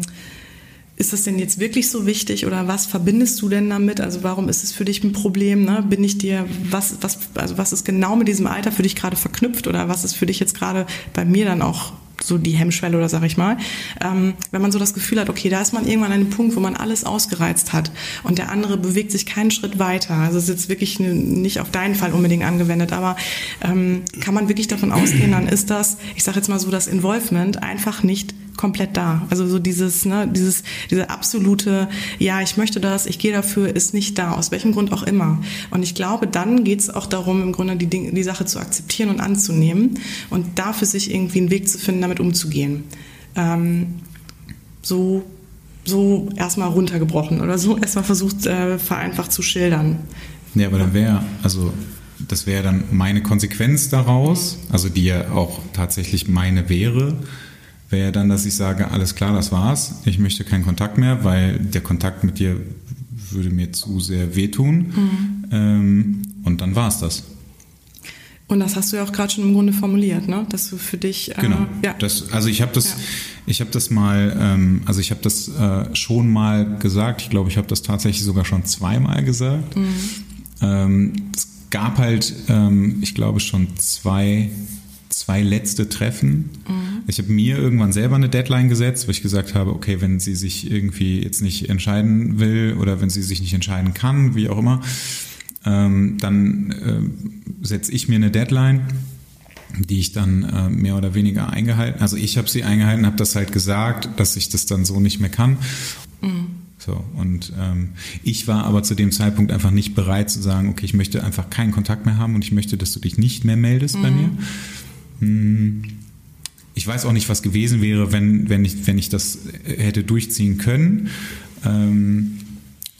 ist das denn jetzt wirklich so wichtig oder was verbindest du denn damit? Also warum ist es für dich ein Problem? Ne? Bin ich dir, was, was, also was ist genau mit diesem Alter für dich gerade verknüpft oder was ist für dich jetzt gerade bei mir dann auch so die Hemmschwelle oder sag ich mal. Ähm, wenn man so das Gefühl hat, okay, da ist man irgendwann an einem Punkt, wo man alles ausgereizt hat und der andere bewegt sich keinen Schritt weiter. Also es ist jetzt wirklich nicht auf deinen Fall unbedingt angewendet, aber ähm, kann man wirklich davon ausgehen, dann ist das, ich sage jetzt mal so, das Involvement einfach nicht komplett da. Also so dieses, ne, dieses, diese absolute, ja, ich möchte das, ich gehe dafür, ist nicht da, aus welchem Grund auch immer. Und ich glaube, dann geht es auch darum, im Grunde die, die Sache zu akzeptieren und anzunehmen und dafür sich irgendwie einen Weg zu finden, damit umzugehen. Ähm, so so erstmal runtergebrochen oder so erstmal versucht, äh, vereinfacht zu schildern.
Ja, aber dann wäre, also das wäre dann meine Konsequenz daraus, also die ja auch tatsächlich meine wäre, wäre dann, dass ich sage, alles klar, das war's. Ich möchte keinen Kontakt mehr, weil der Kontakt mit dir würde mir zu sehr wehtun. Mhm. Ähm, und dann war es das.
Und das hast du ja auch gerade schon im Grunde formuliert, ne? Dass du für dich
äh, genau. Ja. Das, also ich habe das, ja. ich habe das mal, ähm, also ich habe das äh, schon mal gesagt. Ich glaube, ich habe das tatsächlich sogar schon zweimal gesagt. Mhm. Ähm, es gab halt, ähm, ich glaube schon zwei zwei letzte Treffen. Mhm. Ich habe mir irgendwann selber eine Deadline gesetzt, wo ich gesagt habe, okay, wenn sie sich irgendwie jetzt nicht entscheiden will oder wenn sie sich nicht entscheiden kann, wie auch immer, ähm, dann äh, setze ich mir eine Deadline die ich dann äh, mehr oder weniger eingehalten, also ich habe sie eingehalten, habe das halt gesagt, dass ich das dann so nicht mehr kann. Mhm. So, und ähm, ich war aber zu dem Zeitpunkt einfach nicht bereit zu sagen, okay, ich möchte einfach keinen Kontakt mehr haben und ich möchte, dass du dich nicht mehr meldest mhm. bei mir. Hm, ich weiß auch nicht, was gewesen wäre, wenn, wenn, ich, wenn ich das hätte durchziehen können. Ähm,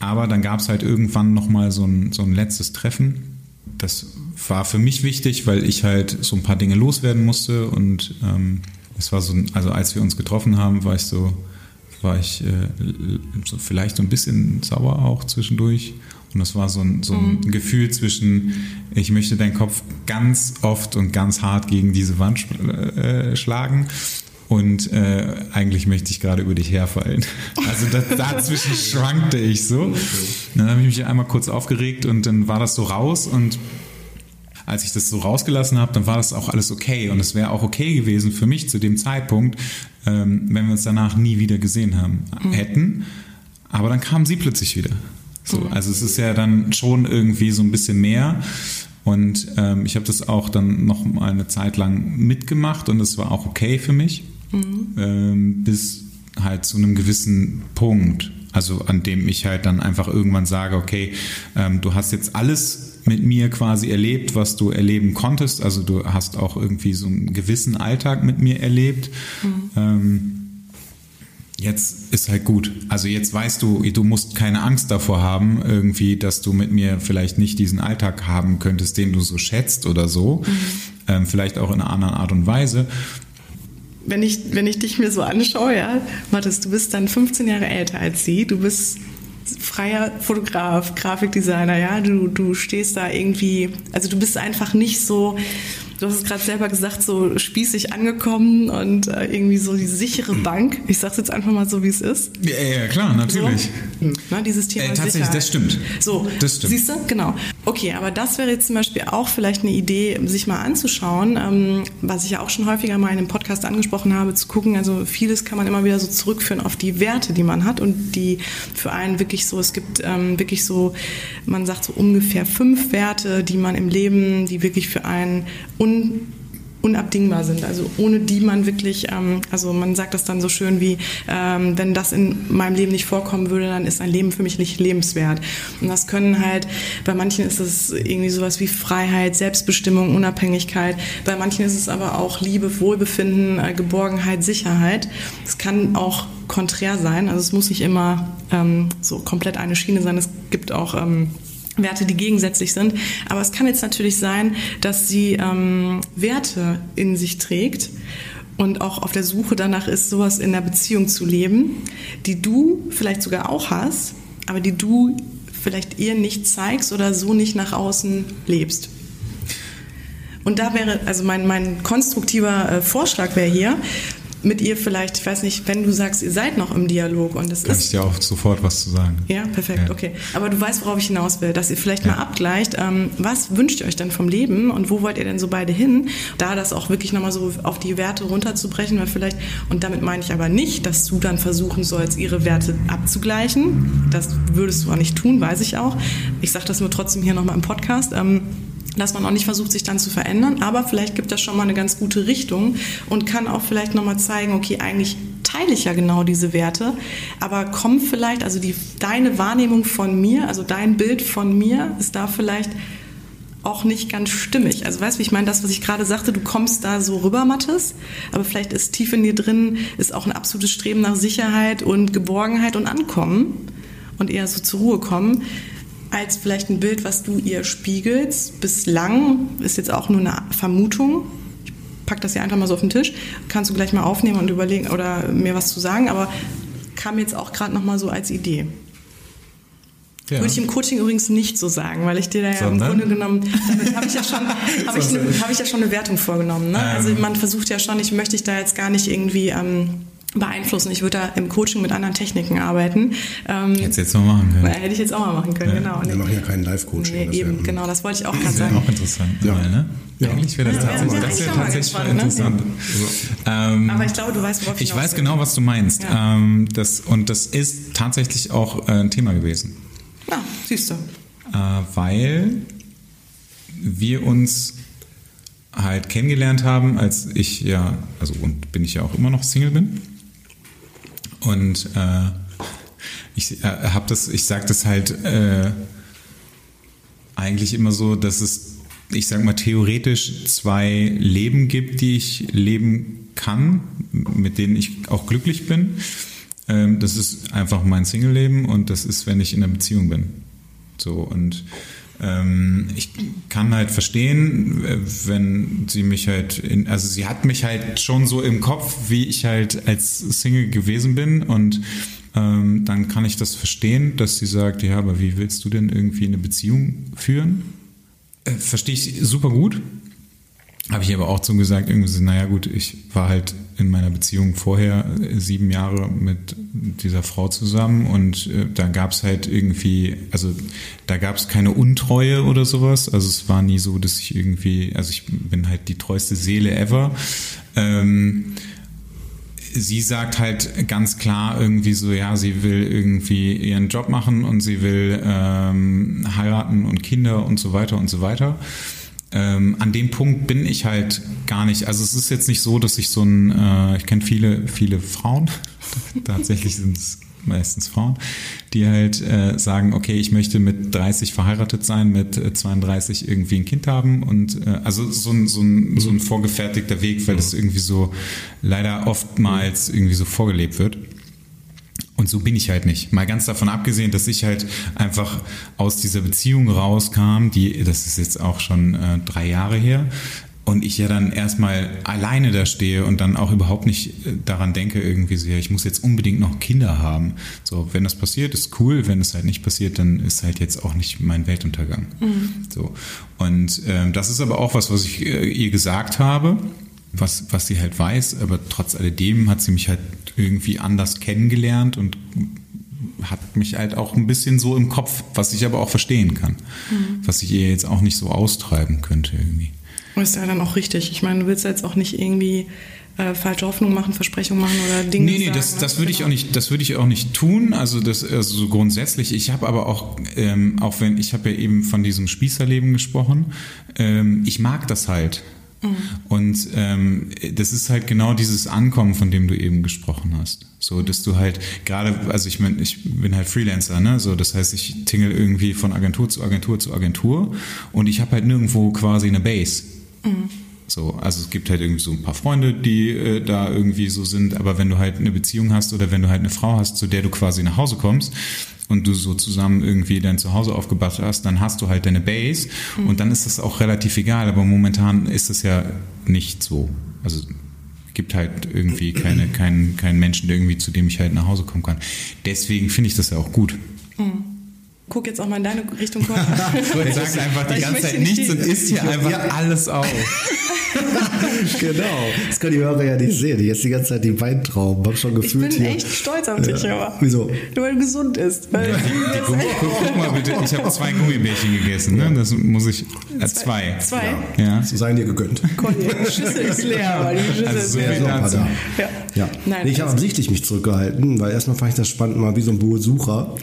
aber dann gab es halt irgendwann nochmal so ein, so ein letztes Treffen. Das war für mich wichtig, weil ich halt so ein paar Dinge loswerden musste. Und ähm, es war so, also als wir uns getroffen haben, war ich so, war ich äh, so vielleicht so ein bisschen sauer auch zwischendurch. Und das war so ein, so ein mhm. Gefühl zwischen, ich möchte deinen Kopf ganz oft und ganz hart gegen diese Wand äh, schlagen und äh, eigentlich möchte ich gerade über dich herfallen. Also das, dazwischen schwankte ich so. Dann habe ich mich einmal kurz aufgeregt und dann war das so raus und als ich das so rausgelassen habe, dann war das auch alles okay und es wäre auch okay gewesen für mich zu dem Zeitpunkt, ähm, wenn wir uns danach nie wieder gesehen haben mhm. hätten. Aber dann kam sie plötzlich wieder. So, also es ist ja dann schon irgendwie so ein bisschen mehr. Und ähm, ich habe das auch dann noch mal eine Zeit lang mitgemacht und es war auch okay für mich, mhm. ähm, bis halt zu einem gewissen Punkt. Also an dem ich halt dann einfach irgendwann sage, okay, ähm, du hast jetzt alles mit mir quasi erlebt, was du erleben konntest. Also du hast auch irgendwie so einen gewissen Alltag mit mir erlebt. Mhm. Jetzt ist halt gut. Also jetzt weißt du, du musst keine Angst davor haben, irgendwie, dass du mit mir vielleicht nicht diesen Alltag haben könntest, den du so schätzt oder so. Mhm. Ähm, vielleicht auch in einer anderen Art und Weise.
Wenn ich, wenn ich dich mir so anschaue, ja, Mathis, du bist dann 15 Jahre älter als sie, du bist freier Fotograf, Grafikdesigner, ja, du, du stehst da irgendwie, also du bist einfach nicht so, Du hast es gerade selber gesagt, so spießig angekommen und äh, irgendwie so die sichere Bank. Ich sag's jetzt einfach mal so, wie es ist.
Ja, ja klar, natürlich.
So, hm, na, dieses Thema
äh, tatsächlich,
Sicherheit.
das stimmt.
So,
das stimmt.
siehst du? Genau. Okay, aber das wäre jetzt zum Beispiel auch vielleicht eine Idee, sich mal anzuschauen, ähm, was ich ja auch schon häufiger mal in einem Podcast angesprochen habe, zu gucken. Also vieles kann man immer wieder so zurückführen auf die Werte, die man hat und die für einen wirklich so, es gibt ähm, wirklich so, man sagt so ungefähr fünf Werte, die man im Leben, die wirklich für einen un, unabdingbar sind, also ohne die man wirklich, ähm, also man sagt das dann so schön wie, ähm, wenn das in meinem Leben nicht vorkommen würde, dann ist ein Leben für mich nicht lebenswert. Und das können halt, bei manchen ist es irgendwie sowas wie Freiheit, Selbstbestimmung, Unabhängigkeit, bei manchen ist es aber auch Liebe, Wohlbefinden, äh, Geborgenheit, Sicherheit. Es kann auch konträr sein, also es muss nicht immer ähm, so komplett eine Schiene sein, es gibt auch ähm, Werte, die gegensätzlich sind. Aber es kann jetzt natürlich sein, dass sie ähm, Werte in sich trägt und auch auf der Suche danach ist, sowas in der Beziehung zu leben, die du vielleicht sogar auch hast, aber die du vielleicht ihr nicht zeigst oder so nicht nach außen lebst. Und da wäre, also mein, mein konstruktiver äh, Vorschlag wäre hier, mit ihr vielleicht, ich weiß nicht, wenn du sagst, ihr seid noch im Dialog und es ist.
ich dir auch sofort was zu sagen.
Ja, perfekt,
Ja.
okay. Aber du weißt, worauf ich hinaus will, dass ihr vielleicht
Ja.
mal abgleicht, ähm, was wünscht ihr euch denn vom Leben und wo wollt ihr denn so beide hin? Da das auch wirklich nochmal so auf die Werte runterzubrechen, weil vielleicht, und damit meine ich aber nicht, dass du dann versuchen sollst, ihre Werte abzugleichen. Das würdest du auch nicht tun, weiß ich auch. Ich sage das nur trotzdem hier nochmal im Podcast. Ähm, dass man auch nicht versucht, sich dann zu verändern, aber vielleicht gibt das schon mal eine ganz gute Richtung und kann auch vielleicht nochmal zeigen, okay, eigentlich teile ich ja genau diese Werte, aber kommt vielleicht, also die, deine Wahrnehmung von mir, also dein Bild von mir ist da vielleicht auch nicht ganz stimmig. Also weißt du, ich meine, das, was ich gerade sagte, du kommst da so rüber, Mathis, aber vielleicht ist tief in dir drin, ist auch ein absolutes Streben nach Sicherheit und Geborgenheit und Ankommen und eher so zur Ruhe kommen, als vielleicht ein Bild, was du ihr spiegelst. Bislang ist jetzt auch nur eine Vermutung. Ich pack das hier einfach mal so auf den Tisch. Kannst du gleich mal aufnehmen und überlegen oder mir was zu sagen, aber kam jetzt auch gerade noch mal so als Idee.
Ja.
Würde ich im Coaching übrigens nicht so sagen, weil ich dir da ja im
Sondern?
Grunde genommen, damit habe ich ja schon, habe ich, ne, hab ich ja schon eine Wertung vorgenommen. Ne? Also man versucht ja schon, ich möchte ich da jetzt gar nicht irgendwie ähm, beeinflussen. Ich würde da im Coaching mit anderen Techniken arbeiten. Ähm,
Hättest du jetzt noch machen können.
hätte ich jetzt auch mal machen können, genau.
Wir machen ja keinen Live-Coaching.
Nee,
das
eben, genau, das wollte ich auch gerade
Das wäre
sagen.
auch interessant.
Ja.
Mal, ne?
Ja.
Eigentlich wäre das
Ja,
tatsächlich, das
ich
wäre
auch mal
tatsächlich
gespannt, ne?
interessant. Ähm,
Aber ich glaube, du weißt, worauf
ich
hinaus
weiß
will.
genau, was du meinst.
Ja.
Ähm, das, und das ist tatsächlich auch äh, ein Thema gewesen.
Ja, siehst du.
Äh, weil wir uns halt kennengelernt haben, als ich ja, also und bin ich ja auch immer noch Single bin. Und äh, ich äh, habe das, ich sage das halt äh, eigentlich immer so, dass es, ich sag mal, theoretisch zwei Leben gibt, die ich leben kann, mit denen ich auch glücklich bin. Ähm, das ist einfach mein Single-Leben und das ist, wenn ich in einer Beziehung bin. So und ich kann halt verstehen, äh, wenn sie mich halt, in, also sie hat mich halt schon so im Kopf, wie ich halt als Single gewesen bin und ähm, dann kann ich das verstehen, dass sie sagt, ja, aber wie willst du denn irgendwie eine Beziehung führen? Äh, Verstehe ich super gut. Habe ich aber auch so gesagt, irgendwie so, naja gut, ich war halt in meiner Beziehung vorher äh, sieben Jahre mit dieser Frau zusammen und äh, da gab es halt irgendwie, also da gab es keine Untreue oder sowas. Also es war nie so, dass ich irgendwie, also ich bin halt die treueste Seele ever. Ähm, sie sagt halt ganz klar irgendwie so, ja, sie will irgendwie ihren Job machen und sie will ähm, heiraten und Kinder und so weiter und so weiter. Ähm, an dem Punkt bin ich halt gar nicht. Also es ist jetzt nicht so, dass ich so ein, äh, ich kenne viele, viele Frauen, tatsächlich sind es meistens Frauen, die halt äh, sagen, okay, ich möchte mit 30 verheiratet sein, mit äh, 32 irgendwie ein Kind haben und äh, also so ein, so, ein, so ein vorgefertigter Weg, weil das irgendwie so leider oftmals irgendwie so vorgelebt wird. Und so bin ich halt nicht. Mal ganz davon abgesehen, dass ich halt einfach aus dieser Beziehung rauskam, die, das ist jetzt auch schon äh, drei Jahre her. und ich ja dann erstmal alleine da stehe und dann auch überhaupt nicht äh, daran denke, irgendwie so, ja, ich muss jetzt unbedingt noch Kinder haben. So, wenn das passiert, ist cool. Wenn es halt nicht passiert, dann ist halt jetzt auch nicht mein Weltuntergang. Mhm. So. Und ähm, das ist aber auch was, was ich äh, ihr gesagt habe, was, was sie halt weiß, aber trotz alledem hat sie mich halt irgendwie anders kennengelernt und hat mich halt auch ein bisschen so im Kopf, was ich aber auch verstehen kann. Mhm. Was ich ihr jetzt auch nicht so austreiben könnte irgendwie.
Und ist ja dann auch richtig. Ich meine, du willst jetzt auch nicht irgendwie äh, falsche Hoffnung machen, Versprechungen machen oder Dinge.
Nee, nee, sagen, das, das würde ich auch nicht, das würde ich auch nicht tun. Also das also so grundsätzlich. Ich habe aber auch, ähm, auch wenn ich habe ja eben von diesem Spießerleben gesprochen, ähm, ich mag das halt. Mhm. Und ähm, das ist halt genau dieses Ankommen, von dem du eben gesprochen hast. So, dass du halt gerade, also ich meine, ich bin halt Freelancer, ne? So, das heißt, ich tingle irgendwie von Agentur zu Agentur zu Agentur und ich habe halt nirgendwo quasi eine Base. Mhm. So, also es gibt halt irgendwie so ein paar Freunde, die äh, da irgendwie so sind, aber wenn du halt eine Beziehung hast oder wenn du halt eine Frau hast, zu der du quasi nach Hause kommst und du so zusammen irgendwie dein Zuhause aufgebaut hast, dann hast du halt deine Base mhm. und dann ist das auch relativ egal, aber momentan ist es ja nicht so. Also gibt halt irgendwie keine, keinen, keinen Menschen, der irgendwie zu dem ich halt nach Hause kommen kann. Deswegen finde ich das ja auch gut.
Mhm guck jetzt auch mal in deine Richtung. du
sagst einfach die ganze Zeit nichts und isst hier einfach ja. alles auf.
genau. Das können die Hörer ja nicht sehen. Jetzt die ganze Zeit die Weintrauben. Hab schon gefühlt
Ich bin
hier.
echt stolz auf dich,
ja. aber. Wieso?
Nur weil du gesund isst. Weil
guck, guck, guck, mal bitte, ich habe zwei Gummibärchen gegessen. Ne? Das muss ich. Äh, zwei.
Zwei?
Ja. ja. So seien dir gegönnt.
Die Schüssel ist leer, aber die Schüssel also ist so leer.
Dazu. Ja. ja. Nein, nee, ich habe absichtlich mich zurückgehalten, weil erstmal fand ich das spannend, mal wie so ein Besucher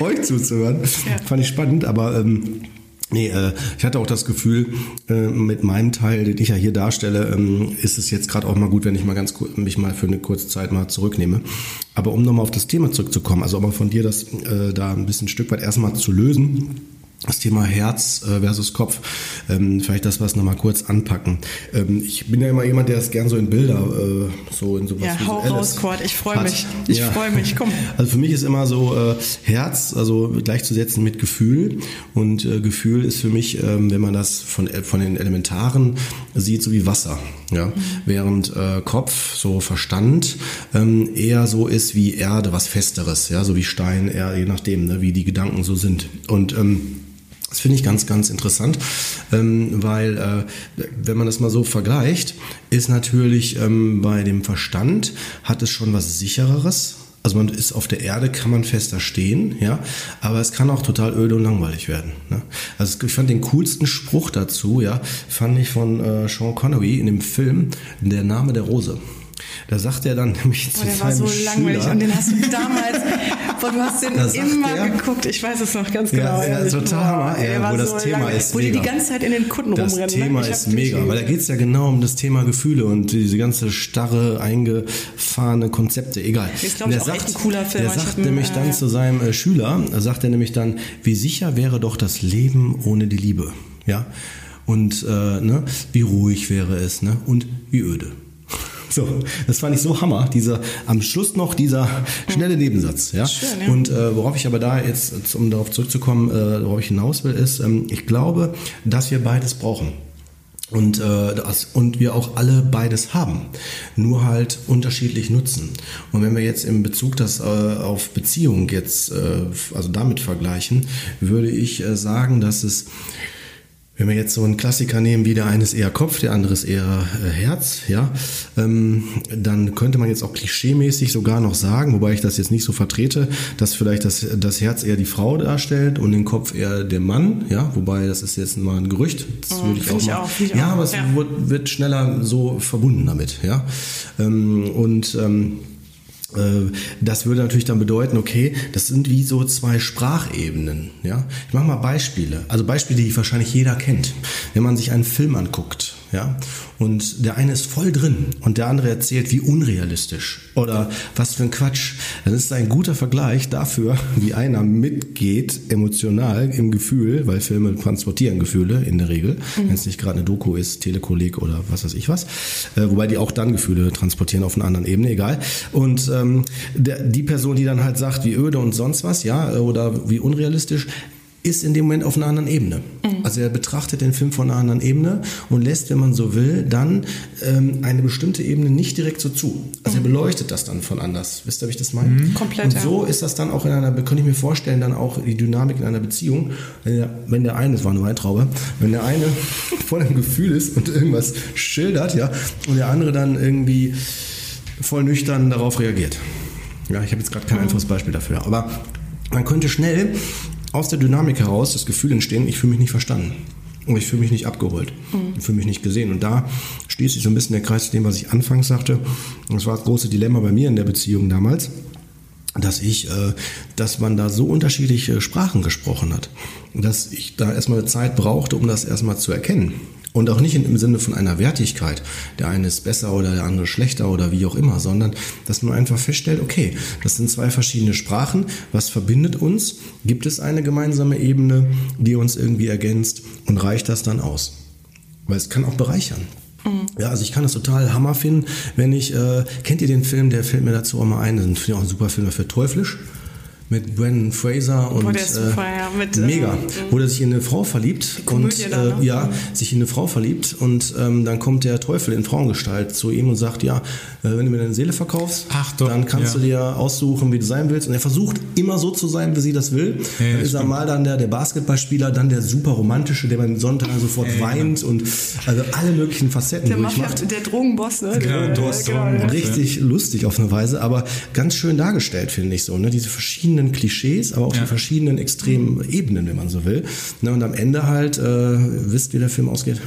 euch zuzuhören. Ja. Fand ich spannend, aber ähm, Nee, äh, ich hatte auch das Gefühl, äh, mit meinem Teil, den ich ja hier darstelle, ähm, ist es jetzt gerade auch mal gut, wenn ich mal ganz mich mal für eine kurze Zeit mal zurücknehme. Aber um nochmal auf das Thema zurückzukommen, also auch mal von dir das äh, da ein bisschen ein Stück weit erstmal zu lösen das Thema Herz äh, versus Kopf, ähm, vielleicht das was nochmal kurz anpacken. Ähm, ich bin ja immer jemand, der es gern so in Bilder, äh, so in sowas
Ja, hau raus, Quad, ich freue mich. Ich ja. freue mich, komm.
Also für mich ist immer so äh, Herz, also gleichzusetzen mit Gefühl. Und Gefühl ist für mich, ähm, wenn man das von, von den Elementaren sieht, so wie Wasser. Ja? Mhm. Während äh, Kopf, so Verstand, eher so ist wie Erde, was Festeres, ja, so wie Stein, eher je nachdem, ne, wie die Gedanken so sind. Und das finde ich ganz, ganz interessant, ähm, weil äh, wenn man das mal so vergleicht, ist natürlich ähm, bei dem Verstand hat es schon was sichereres. Also man ist auf der Erde, kann man fester stehen, ja, aber es kann auch total öde und langweilig werden. Ne? Also ich fand den coolsten Spruch dazu, ja, fand ich von äh, Sean Connery in dem Film Der Name der Rose. Da sagt er dann nämlich
oh, zu der war so Schüler, langweilig und den hast du damals, boah, du hast den immer er, geguckt, ich weiß es noch ganz genau.
Ja, ja total Hammer, ja, wo das so Thema ist
Wo die die ganze Zeit in den Kutten
das
rumrennen.
Das Thema ne? ist mega, weil da geht es ja genau um das Thema Gefühle und diese ganze starre, eingefahrene Konzepte, egal.
Ist, glaube ich, auch sagt, echt ein cooler Film.
Der sagt nämlich dann zu seinem äh, Schüler, sagt er nämlich dann, wie sicher wäre doch das Leben ohne die Liebe, ja? Und äh, ne, wie ruhig wäre es, ne? Und wie öde. So, das fand ich so hammer, dieser am Schluss noch dieser schnelle Nebensatz. Ja? Schön, ja. Und äh, worauf ich aber da jetzt, um darauf zurückzukommen, äh, worauf ich hinaus will, ist, ähm, ich glaube, dass wir beides brauchen. Und, äh, das, und wir auch alle beides haben, nur halt unterschiedlich nutzen. Und wenn wir jetzt im Bezug das äh, auf Beziehung jetzt, äh, also damit vergleichen, würde ich äh, sagen, dass es wenn wir jetzt so einen Klassiker nehmen, wie der eine ist eher Kopf, der andere ist eher äh, Herz, ja, ähm, dann könnte man jetzt auch klischeemäßig sogar noch sagen, wobei ich das jetzt nicht so vertrete, dass vielleicht das, das Herz eher die Frau darstellt und den Kopf eher der Mann, ja, wobei das ist jetzt mal ein Gerücht, das
oh, würde ich auch, ich auch
ich ja, aber es ja. wird, wird, schneller so verbunden damit, ja, ähm, und ähm, äh, das würde natürlich dann bedeuten, okay, das sind wie so zwei Sprachebenen. Ja? Ich mache mal Beispiele. Also Beispiele, die wahrscheinlich jeder kennt. Wenn man sich einen Film anguckt ja? Und der eine ist voll drin und der andere erzählt, wie unrealistisch oder was für ein Quatsch. Das ist ein guter Vergleich dafür, wie einer mitgeht emotional im Gefühl, weil Filme transportieren Gefühle in der Regel, mhm. wenn es nicht gerade eine Doku ist, Telekolleg oder was weiß ich was. Äh, wobei die auch dann Gefühle transportieren auf einer anderen Ebene, egal. Und ähm, der, die Person, die dann halt sagt, wie öde und sonst was, ja, oder wie unrealistisch, ist in dem Moment auf einer anderen Ebene. Mhm. Also er betrachtet den Film von einer anderen Ebene und lässt, wenn man so will, dann ähm, eine bestimmte Ebene nicht direkt so zu. Also mhm. er beleuchtet das dann von anders. Wisst ihr, wie ich das meine? Mhm.
Komplett.
Und so ja. ist das dann auch in einer, könnte ich mir vorstellen, dann auch die Dynamik in einer Beziehung. Wenn der, wenn der eine, es war eine Weintraube, wenn der eine voll im Gefühl ist und irgendwas schildert, ja, und der andere dann irgendwie voll nüchtern darauf reagiert. Ja, ich habe jetzt gerade kein mhm. einfaches Beispiel dafür. Aber man könnte schnell aus der Dynamik heraus das Gefühl entstehen, ich fühle mich nicht verstanden. Und ich fühle mich nicht abgeholt. Mhm. Ich fühle mich nicht gesehen. Und da schließt sich so ein bisschen der Kreis zu dem, was ich anfangs sagte. Und das war das große Dilemma bei mir in der Beziehung damals dass ich, äh, dass man da so unterschiedliche Sprachen gesprochen hat, dass ich da erstmal Zeit brauchte, um das erstmal zu erkennen. Und auch nicht im Sinne von einer Wertigkeit, der eine ist besser oder der andere schlechter oder wie auch immer, sondern dass man einfach feststellt, okay, das sind zwei verschiedene Sprachen, was verbindet uns? Gibt es eine gemeinsame Ebene, die uns irgendwie ergänzt und reicht das dann aus? Weil es kann auch bereichern. Mhm. Ja, also ich kann das total Hammer finden, wenn ich, äh, kennt ihr den Film, der fällt mir dazu auch mal ein, das ist auch ein super Film für Teuflisch mit Brandon Fraser und äh, super, ja. mit, mega, äh, wo er sich in eine Frau verliebt Komödie und äh, ja, mhm. sich in eine Frau verliebt und ähm, dann kommt der Teufel in Frauengestalt zu ihm und sagt, ja, äh, wenn du mir deine Seele verkaufst, Ach, doch, dann kannst ja. du dir aussuchen, wie du sein willst und er versucht immer so zu sein, wie sie das will. Ja, dann ist er mal dann der, der Basketballspieler, dann der super romantische, der beim Sonntag sofort genau. weint und also alle möglichen Facetten
der durchmacht. der Drogenboss, ne?
Der,
der,
der, richtig lustig auf eine Weise, aber ganz schön dargestellt, finde ich so, ne? diese verschiedenen verschiedenen Klischees, aber auch ja. die verschiedenen extremen Ebenen, wenn man so will. Ne, und am Ende halt, äh, wisst, wie der Film ausgeht?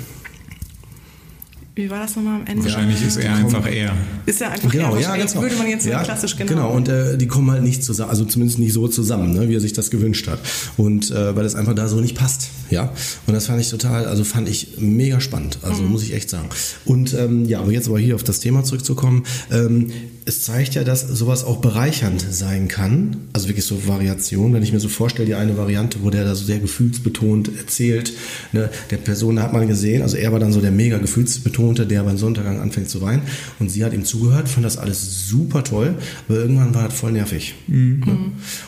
Wie war das nochmal am Ende?
Wahrscheinlich ist er einfach er.
Ist er einfach
genau,
er?
Ja, ganz
genau. Würde man jetzt ja, klassisch
genau. Genau, und äh, die kommen halt nicht zusammen, also zumindest nicht so zusammen, ne, wie er sich das gewünscht hat. Und äh, weil es einfach da so nicht passt. Ja. Und das fand ich total, also fand ich mega spannend. Also mhm. muss ich echt sagen. Und ähm, ja, aber jetzt aber hier auf das Thema zurückzukommen. Ähm, es zeigt ja, dass sowas auch bereichernd sein kann. Also wirklich so Variation. Wenn ich mir so vorstelle, die eine Variante, wo der da so sehr gefühlsbetont erzählt, ne, der Person hat man gesehen, also er war dann so der mega gefühlsbetonte, der beim Sonntaggang anfängt zu weinen und sie hat ihm zugehört, fand das alles super toll, aber irgendwann war das voll nervig. Mhm. Ne?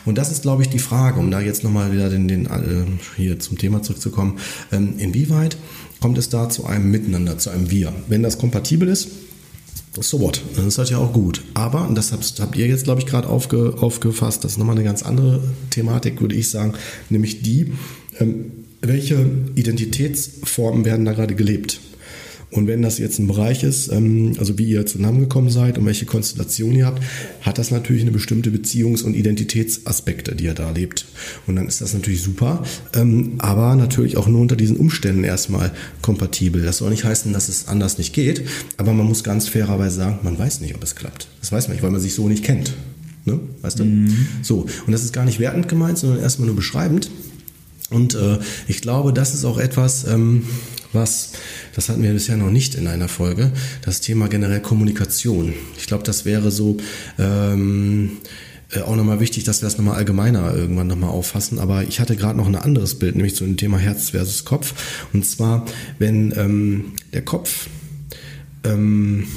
Und das ist, glaube ich, die Frage, um da jetzt nochmal wieder den, den, äh, hier zum Thema zurückzukommen, ähm, inwieweit kommt es da zu einem Miteinander, zu einem Wir? Wenn das kompatibel ist, so what? Dann ist das ja auch gut. Aber, und das habt, habt ihr jetzt, glaube ich, gerade aufge, aufgefasst, das ist nochmal eine ganz andere Thematik, würde ich sagen, nämlich die, ähm, welche Identitätsformen werden da gerade gelebt? Und wenn das jetzt ein Bereich ist, ähm, also wie ihr zusammengekommen seid und welche Konstellation ihr habt, hat das natürlich eine bestimmte Beziehungs- und Identitätsaspekte, die ihr da lebt. Und dann ist das natürlich super, ähm, aber natürlich auch nur unter diesen Umständen erstmal kompatibel. Das soll nicht heißen, dass es anders nicht geht, aber man muss ganz fairerweise sagen, man weiß nicht, ob es klappt. Das weiß man nicht, weil man sich so nicht kennt. Ne? Weißt du? Mhm. So, und das ist gar nicht wertend gemeint, sondern erstmal nur beschreibend. Und äh, ich glaube, das ist auch etwas, ähm, was, das hatten wir bisher noch nicht in einer Folge, das Thema generell Kommunikation. Ich glaube, das wäre so ähm, äh, auch nochmal wichtig, dass wir das nochmal allgemeiner irgendwann nochmal auffassen. Aber ich hatte gerade noch ein anderes Bild, nämlich zu dem Thema Herz versus Kopf. Und zwar, wenn ähm, der Kopf, ähm,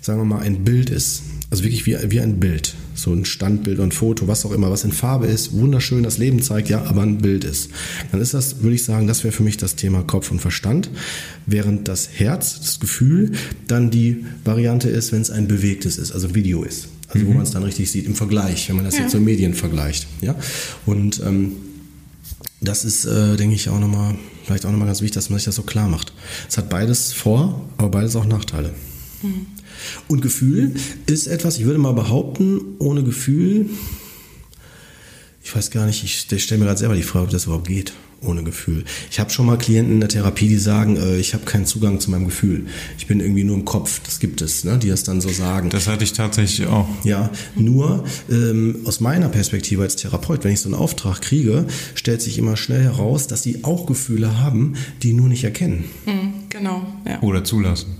sagen wir mal, ein Bild ist, also wirklich wie, wie ein Bild so ein Standbild und Foto, was auch immer, was in Farbe ist, wunderschön das Leben zeigt, ja, aber ein Bild ist. Dann ist das, würde ich sagen, das wäre für mich das Thema Kopf und Verstand, während das Herz, das Gefühl, dann die Variante ist, wenn es ein bewegtes ist, also Video ist. Also mhm. wo man es dann richtig sieht, im Vergleich, wenn man das ja. jetzt so Medien vergleicht. Ja? Und ähm, das ist, äh, denke ich, auch nochmal, vielleicht auch nochmal ganz wichtig, dass man sich das so klar macht. Es hat beides Vor-, aber beides auch Nachteile. Mhm. Und Gefühl ist etwas, ich würde mal behaupten, ohne Gefühl, ich weiß gar nicht, ich, stelle mir gerade selber die Frage, ob das überhaupt geht, ohne Gefühl. Ich habe schon mal Klienten in der Therapie, die sagen, äh, ich habe keinen Zugang zu meinem Gefühl. Ich bin irgendwie nur im Kopf. Das gibt es, ne, die das dann so sagen.
Das hatte ich tatsächlich auch.
Ja, nur ähm, aus meiner Perspektive als Therapeut, wenn ich so einen Auftrag kriege, stellt sich immer schnell heraus, dass sie auch Gefühle haben, die nur nicht erkennen.
Mhm, genau.
Ja. Oder zulassen.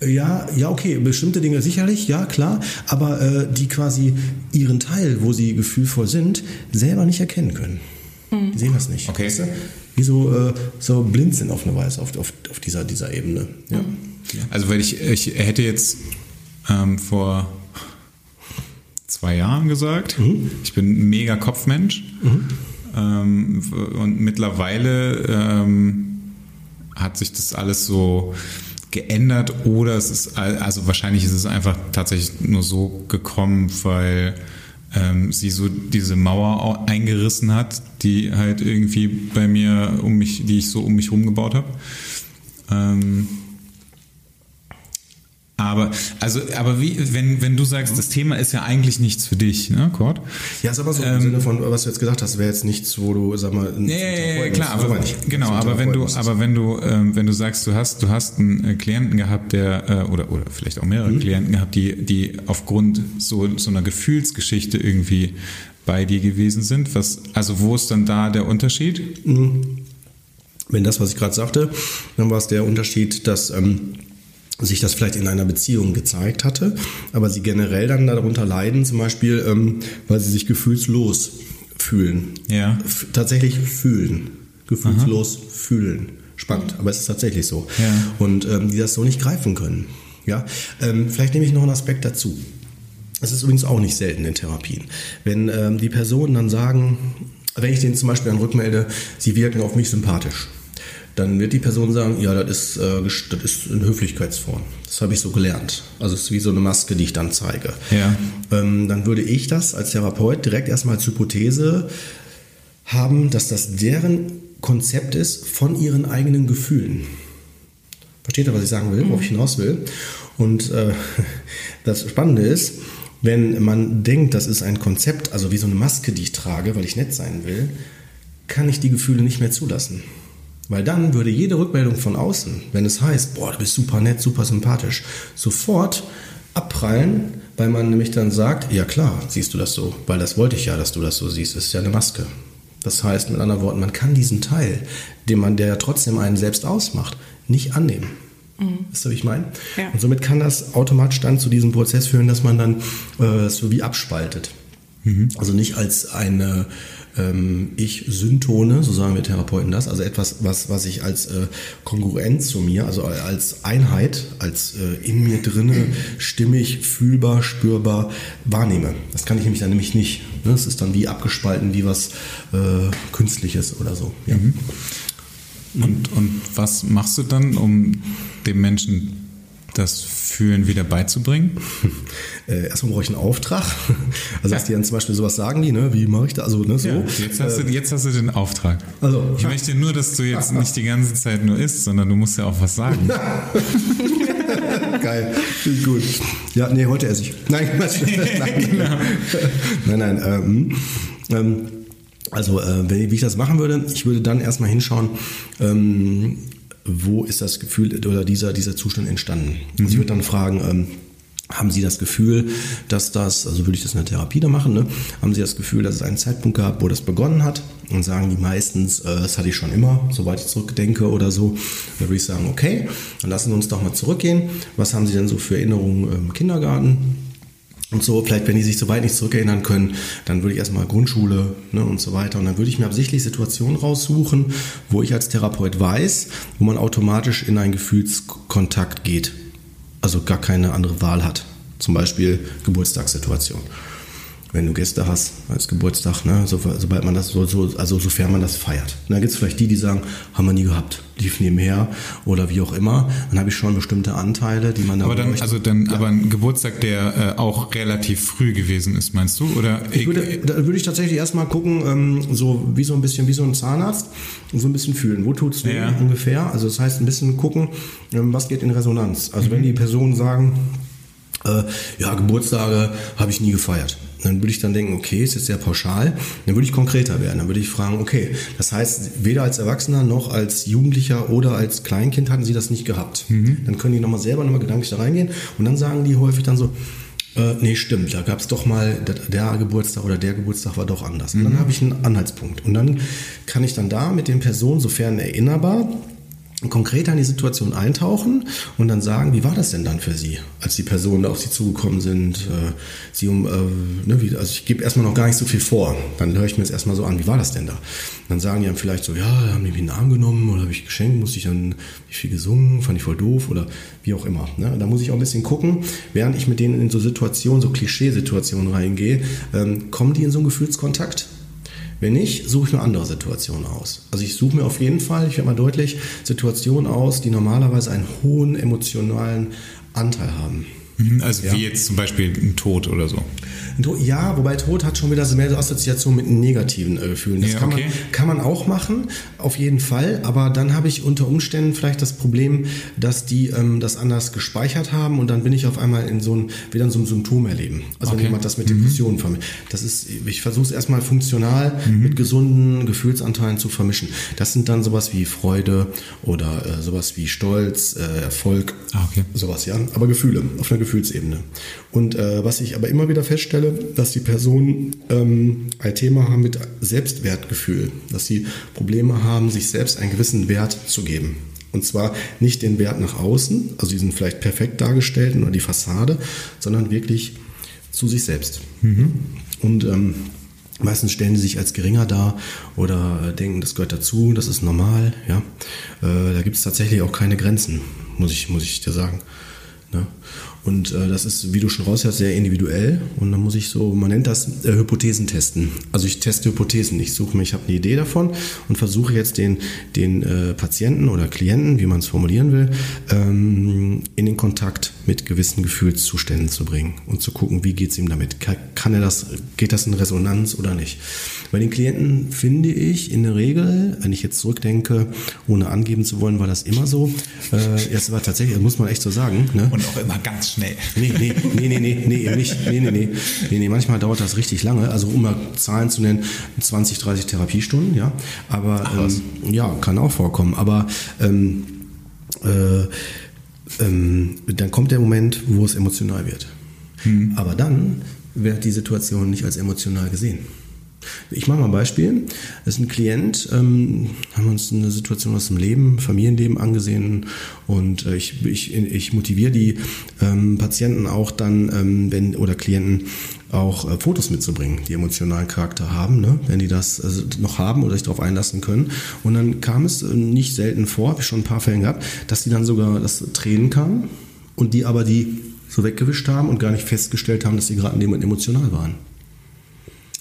Ja, ja, okay, bestimmte Dinge sicherlich, ja, klar, aber äh, die quasi ihren Teil, wo sie gefühlvoll sind, selber nicht erkennen können. Mhm. Die sehen das nicht.
Okay. Weißt du?
Wie so, äh, so blind sind auf eine Weise, auf, auf, auf dieser, dieser Ebene. Ja. Mhm.
Also, weil ich, ich hätte jetzt ähm, vor zwei Jahren gesagt, mhm. ich bin ein mega Kopfmensch. Mhm. Ähm, und mittlerweile ähm, hat sich das alles so geändert oder es ist, also wahrscheinlich ist es einfach tatsächlich nur so gekommen, weil ähm, sie so diese Mauer eingerissen hat, die halt irgendwie bei mir um mich, die ich so um mich rumgebaut habe. Ähm, aber, also, aber wie, wenn, wenn du sagst, das Thema ist ja eigentlich nichts für dich, ne, Kurt?
Ja, ist aber so im ähm, Sinne von, was du jetzt gesagt hast, wäre jetzt nichts, wo du, sag mal,
ja, ja, ja, klar, aber, nicht, genau, aber wenn du, aber wenn du, ähm, wenn du sagst, du hast, du hast einen äh, Klienten gehabt, der, äh, oder, oder vielleicht auch mehrere mhm. Klienten gehabt, die, die aufgrund so, so einer Gefühlsgeschichte irgendwie bei dir gewesen sind, was, also wo ist dann da der Unterschied?
Mhm. Wenn das, was ich gerade sagte, dann war es der Unterschied, dass, ähm, sich das vielleicht in einer Beziehung gezeigt hatte, aber sie generell dann darunter leiden, zum Beispiel, ähm, weil sie sich gefühlslos fühlen.
Ja.
F tatsächlich fühlen. Gefühlslos Aha. fühlen. Spannend, aber es ist tatsächlich so.
Ja.
Und ähm, die das so nicht greifen können. Ja. Ähm, vielleicht nehme ich noch einen Aspekt dazu. Es ist übrigens auch nicht selten in Therapien. Wenn ähm, die Personen dann sagen, wenn ich denen zum Beispiel dann rückmelde, sie wirken auf mich sympathisch dann wird die Person sagen, ja, das ist, äh, das ist eine Höflichkeitsform. Das habe ich so gelernt. Also es ist wie so eine Maske, die ich dann zeige.
Ja.
Ähm, dann würde ich das als Therapeut direkt erstmal als Hypothese haben, dass das deren Konzept ist von ihren eigenen Gefühlen. Versteht ihr, was ich sagen will, worauf ich hinaus will? Und äh, das Spannende ist, wenn man denkt, das ist ein Konzept, also wie so eine Maske, die ich trage, weil ich nett sein will, kann ich die Gefühle nicht mehr zulassen. Weil dann würde jede Rückmeldung von außen, wenn es heißt, boah, du bist super nett, super sympathisch, sofort abprallen, weil man nämlich dann sagt, ja klar, siehst du das so, weil das wollte ich ja, dass du das so siehst, das ist ja eine Maske. Das heißt mit anderen Worten, man kann diesen Teil, den man, der ja trotzdem einen selbst ausmacht, nicht annehmen. Mhm. Wisst ihr, wie ich meine? Ja. Und somit kann das automatisch dann zu diesem Prozess führen, dass man dann äh, so wie abspaltet. Mhm. Also nicht als eine ähm, Ich-Syntone, so sagen wir Therapeuten das, also etwas, was, was ich als äh, Kongruenz zu mir, also als Einheit, als äh, in mir drinne stimmig, fühlbar, spürbar wahrnehme. Das kann ich nämlich dann nämlich nicht. Ne? Das ist dann wie abgespalten, wie was äh, Künstliches oder so. Ja. Mhm.
Und, und was machst du dann, um dem Menschen das Fühlen wieder beizubringen?
Äh, erstmal brauche ich einen Auftrag. Also, dass die dann zum Beispiel sowas sagen, die, ne? wie mache ich das? Also, ne, so. Ja,
jetzt, hast du, äh, jetzt hast du den Auftrag. Also, ich möchte nur, dass du jetzt nicht die ganze Zeit nur isst, sondern du musst ja auch was sagen.
Geil, finde gut. Ja, nee, heute esse ich. Nein, nein, genau. nein, nein. Ähm, ähm, also, äh, wenn, wie ich das machen würde, ich würde dann erstmal hinschauen, ähm, wo ist das Gefühl oder dieser, dieser Zustand entstanden. Mhm. Also ich würde dann fragen, ähm, haben Sie das Gefühl, dass das, also würde ich das in der Therapie da machen, ne? haben Sie das Gefühl, dass es einen Zeitpunkt gab, wo das begonnen hat? Und sagen die meistens, äh, das hatte ich schon immer, soweit ich zurückdenke oder so. Dann würde ich sagen, okay, dann lassen Sie uns doch mal zurückgehen. Was haben Sie denn so für Erinnerungen im Kindergarten? Und so, vielleicht, wenn die sich so weit nicht zurückerinnern können, dann würde ich erstmal Grundschule ne, und so weiter. Und dann würde ich mir absichtlich Situationen raussuchen, wo ich als Therapeut weiß, wo man automatisch in einen Gefühlskontakt geht. Also gar keine andere Wahl hat. Zum Beispiel Geburtstagssituation wenn du Gäste hast als Geburtstag, ne, so, sobald man das so, so, also sofern man das feiert. Und dann gibt es vielleicht die, die sagen, haben wir nie gehabt, lief nebenher oder wie auch immer. Dann habe ich schon bestimmte Anteile, die man
dann. Aber dann, also dann, ja. aber ein Geburtstag, der äh, auch relativ früh gewesen ist, meinst du? Oder
ich würde, da würde ich tatsächlich erstmal gucken, ähm, so wie so ein bisschen wie so ein Zahnarzt, so ein bisschen fühlen. Wo tut's weh ja. ungefähr? Also das heißt ein bisschen gucken, ähm, was geht in Resonanz. Also mhm. wenn die Personen sagen, äh, ja, Geburtstage habe ich nie gefeiert dann würde ich dann denken, okay, ist jetzt sehr pauschal. Dann würde ich konkreter werden. Dann würde ich fragen, okay, das heißt, weder als Erwachsener noch als Jugendlicher oder als Kleinkind hatten sie das nicht gehabt. Mhm. Dann können die nochmal selber nochmal gedanklich da reingehen und dann sagen die häufig dann so, äh, nee, stimmt, da gab es doch mal, der, Geburtstag oder der Geburtstag war doch anders. Und dann mhm. habe ich einen Anhaltspunkt. Und dann kann ich dann da mit den Personen, sofern erinnerbar, konkreter in die Situation eintauchen und dann sagen, wie war das denn dann für Sie, als die Personen auf Sie zugekommen sind? Äh, Sie um, äh, ne, wie, also ich gebe erstmal noch gar nicht so viel vor. Dann höre ich mir das erstmal so an, wie war das denn da? dann sagen die dann vielleicht so, ja, haben die mich in den Arm genommen oder habe ich geschenkt, musste ich dann wie viel gesungen, fand ich voll doof oder wie auch immer. Ne? Da muss ich auch ein bisschen gucken, während ich mit denen in so Situationen, so Klischeesituationen reingehe, ähm, kommen die in so einen Gefühlskontakt? Wenn nicht, suche ich mir andere Situationen aus. Also ich suche mir auf jeden Fall, ich werde mal deutlich, Situationen aus, die normalerweise einen hohen emotionalen Anteil haben.
Mhm, also ja. wie jetzt zum Beispiel ein Tod oder so.
Ja, wobei Tod hat schon wieder so mehr so Assoziation mit negativen äh, Gefühlen. Das ja, kann, okay. man, kann man auch machen, auf jeden Fall. Aber dann habe ich unter Umständen vielleicht das Problem, dass die ähm, das anders gespeichert haben und dann bin ich auf einmal in so ein, wieder in so einem Symptom erleben. Also okay. wenn jemand das mit Depressionen mhm. vermischt. Das ist, ich versuche es erstmal funktional mhm. mit gesunden Gefühlsanteilen zu vermischen. Das sind dann sowas wie Freude oder äh, sowas wie Stolz, äh, Erfolg, ah, okay. sowas, ja. Aber Gefühle, auf einer Gefühlsebene. Und äh, was ich aber immer wieder feststelle, dass die Personen ähm, ein Thema haben mit Selbstwertgefühl, dass sie Probleme haben, sich selbst einen gewissen Wert zu geben. Und zwar nicht den Wert nach außen, also diesen vielleicht perfekt dargestellten oder die Fassade, sondern wirklich zu sich selbst. Mhm. Und ähm, meistens stellen sie sich als geringer dar oder denken, das gehört dazu, das ist normal. Ja, äh, da gibt es tatsächlich auch keine Grenzen, muss ich, muss ich dir sagen. Ne? Und äh, das ist, wie du schon raushörst, sehr individuell. Und dann muss ich so, man nennt das äh, Hypothesen testen. Also ich teste Hypothesen. Ich suche mir, ich habe eine Idee davon und versuche jetzt den, den äh, Patienten oder Klienten, wie man es formulieren will, ähm, in den Kontakt mit gewissen Gefühlszuständen zu bringen und zu gucken, wie geht es ihm damit. Kann, kann er das, geht das in Resonanz oder nicht? Bei den Klienten finde ich in der Regel, wenn ich jetzt zurückdenke, ohne angeben zu wollen, war das immer so. Äh, es war tatsächlich, muss man echt so sagen.
Ne? Und auch immer ganz schnell.
Nee, nee, nee, nee, nee, nee, eben nicht. Nee, nee, nee, nee, nee. Manchmal dauert das richtig lange. Also um mal Zahlen zu nennen, 20, 30 Therapiestunden, ja. Aber Ach, ähm, ja, kann auch vorkommen. Aber ähm, äh, ähm, dann kommt der Moment, wo es emotional wird. Hm. Aber dann wird die Situation nicht als emotional gesehen. Ich mache mal ein Beispiel. Das ist ein Klient, ähm, haben wir uns eine Situation aus dem Leben, Familienleben angesehen und äh, ich, ich, ich motiviere die ähm, Patienten auch dann, ähm, wenn oder Klienten auch äh, Fotos mitzubringen, die emotionalen Charakter haben, ne? wenn die das also noch haben oder sich darauf einlassen können. Und dann kam es äh, nicht selten vor, habe ich schon ein paar Fälle gehabt, dass die dann sogar das Tränen kamen und die aber die so weggewischt haben und gar nicht festgestellt haben, dass sie gerade in dem Moment emotional waren.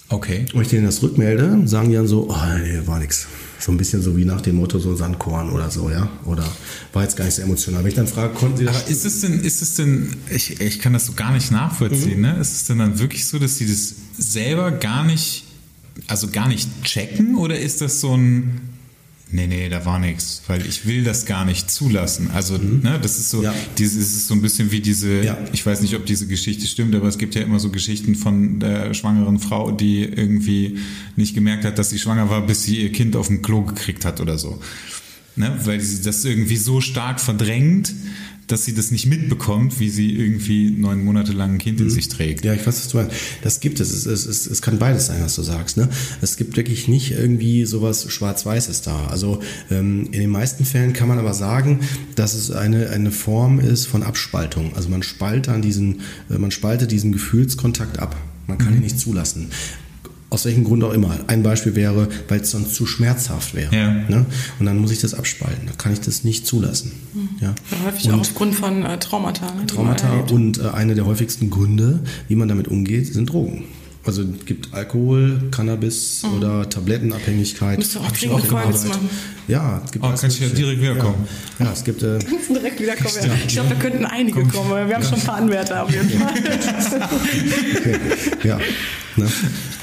Okay.
Und ich denen das rückmelde, sagen die dann so, oh nee, war nix. So ein bisschen so wie nach dem Motto so Sandkorn oder so, ja. Oder war jetzt gar nicht so emotional. Wenn ich dann frage, konnten sie das.
Aber ist es denn, ist es denn, ich, ich kann das so gar nicht nachvollziehen, mhm. ne? Ist es denn dann wirklich so, dass sie das selber gar nicht, also gar nicht checken? Oder ist das so ein, Nee, nee, da war nichts, weil ich will das gar nicht zulassen. Also, mhm. ne, das ist so, ja. dieses ist so ein bisschen wie diese, ja. ich weiß nicht, ob diese Geschichte stimmt, aber es gibt ja immer so Geschichten von der schwangeren Frau, die irgendwie nicht gemerkt hat, dass sie schwanger war, bis sie ihr Kind auf dem Klo gekriegt hat oder so. Ne, weil sie das irgendwie so stark verdrängt, dass sie das nicht mitbekommt, wie sie irgendwie neun Monate lang ein Kind in mhm. sich trägt.
Ja, ich weiß, was du meinst. Das gibt es. Es, es, es. es kann beides sein, was du sagst. Ne? Es gibt wirklich nicht irgendwie sowas Schwarz-Weißes da. Also ähm, in den meisten Fällen kann man aber sagen, dass es eine, eine Form ist von Abspaltung. Also man spaltet an diesen, äh, man spaltet diesen Gefühlskontakt ab. Man kann mhm. ihn nicht zulassen. Aus welchem Grund auch immer. Ein Beispiel wäre, weil es sonst zu schmerzhaft wäre. Ja. Ne? Und dann muss ich das abspalten. Da kann ich das nicht zulassen.
Mhm. Ja. ja. häufig und auch aufgrund von äh, Traumata.
Ne, Traumata und äh, eine der häufigsten Gründe, wie man damit umgeht, sind Drogen. Also es gibt Alkohol, Cannabis mhm. oder Tablettenabhängigkeit.
Müsste auch dringend Folge machen.
Ja, es
gibt oh, kann ich ja direkt wiederkommen.
Ja, ja es gibt. Äh,
direkt wiederkommen. Ja. Ich glaube, da könnten einige Kommt. kommen. Wir haben schon ein paar Anwärter auf jeden Fall.
okay. Ja. Ne?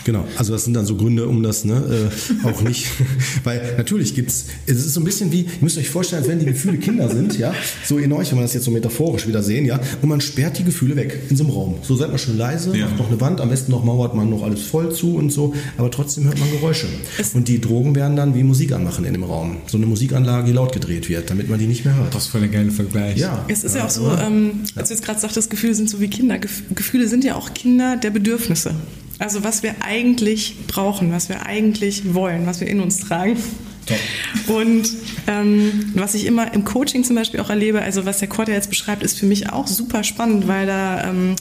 Genau, also das sind dann so Gründe, um das ne, äh, auch nicht, weil natürlich gibt's, es ist so ein bisschen wie, ihr müsst euch vorstellen, als wenn die Gefühle Kinder sind, ja, so in euch, wenn wir das jetzt so metaphorisch wieder sehen, ja, und man sperrt die Gefühle weg in so einem Raum. So seid man schön leise, ja. macht noch eine Wand, am besten noch mauert man noch alles voll zu und so, aber trotzdem hört man Geräusche. Es und die Drogen werden dann wie Musik anmachen in dem Raum. So eine Musikanlage, die laut gedreht wird, damit man die nicht mehr hört.
Das ist voll der geile Vergleich.
Ja. Es ist ja, ja auch so, ähm, als du jetzt gerade sagtest, Gefühle sind so wie Kinder. Gefühle sind ja auch Kinder der Bedürfnisse. Also was wir eigentlich brauchen, was wir eigentlich wollen, was wir in uns tragen. Top. Und ähm, was ich immer im Coaching zum Beispiel auch erlebe, also was der Kurt jetzt beschreibt, ist für mich auch super spannend, weil da ähm,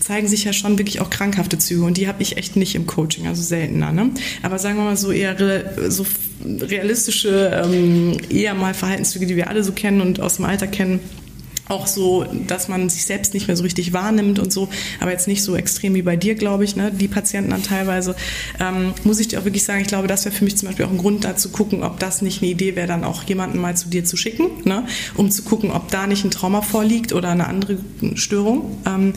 zeigen sich ja schon wirklich auch krankhafte Züge und die habe ich echt nicht im Coaching, also seltener. Ne? Aber sagen wir mal so eher so realistische, ähm, eher mal Verhaltenszüge, die wir alle so kennen und aus dem Alter kennen auch so, dass man sich selbst nicht mehr so richtig wahrnimmt und so, aber jetzt nicht so extrem wie bei dir, glaube ich, ne, die Patienten dann teilweise, ähm, muss ich dir auch wirklich sagen, ich glaube, das wäre für mich zum Beispiel auch ein Grund da zu gucken, ob das nicht eine Idee wäre, dann auch jemanden mal zu dir zu schicken, ne, um zu gucken, ob da nicht ein Trauma vorliegt oder eine andere Störung. Ähm,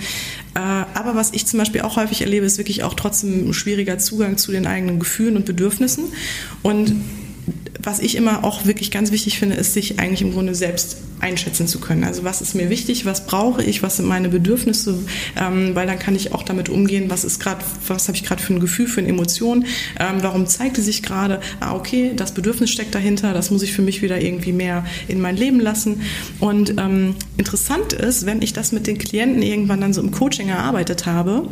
äh, aber was ich zum Beispiel auch häufig erlebe, ist wirklich auch trotzdem ein schwieriger Zugang zu den eigenen Gefühlen und Bedürfnissen und was ich immer auch wirklich ganz wichtig finde, ist, sich eigentlich im Grunde selbst einschätzen zu können. Also was ist mir wichtig, was brauche ich, was sind meine Bedürfnisse, ähm, weil dann kann ich auch damit umgehen, was ist gerade, was habe ich gerade für ein Gefühl, für eine Emotion, ähm, warum zeigt die sich gerade, ah okay, das Bedürfnis steckt dahinter, das muss ich für mich wieder irgendwie mehr in mein Leben lassen. Und ähm, interessant ist, wenn ich das mit den Klienten irgendwann dann so im Coaching erarbeitet habe,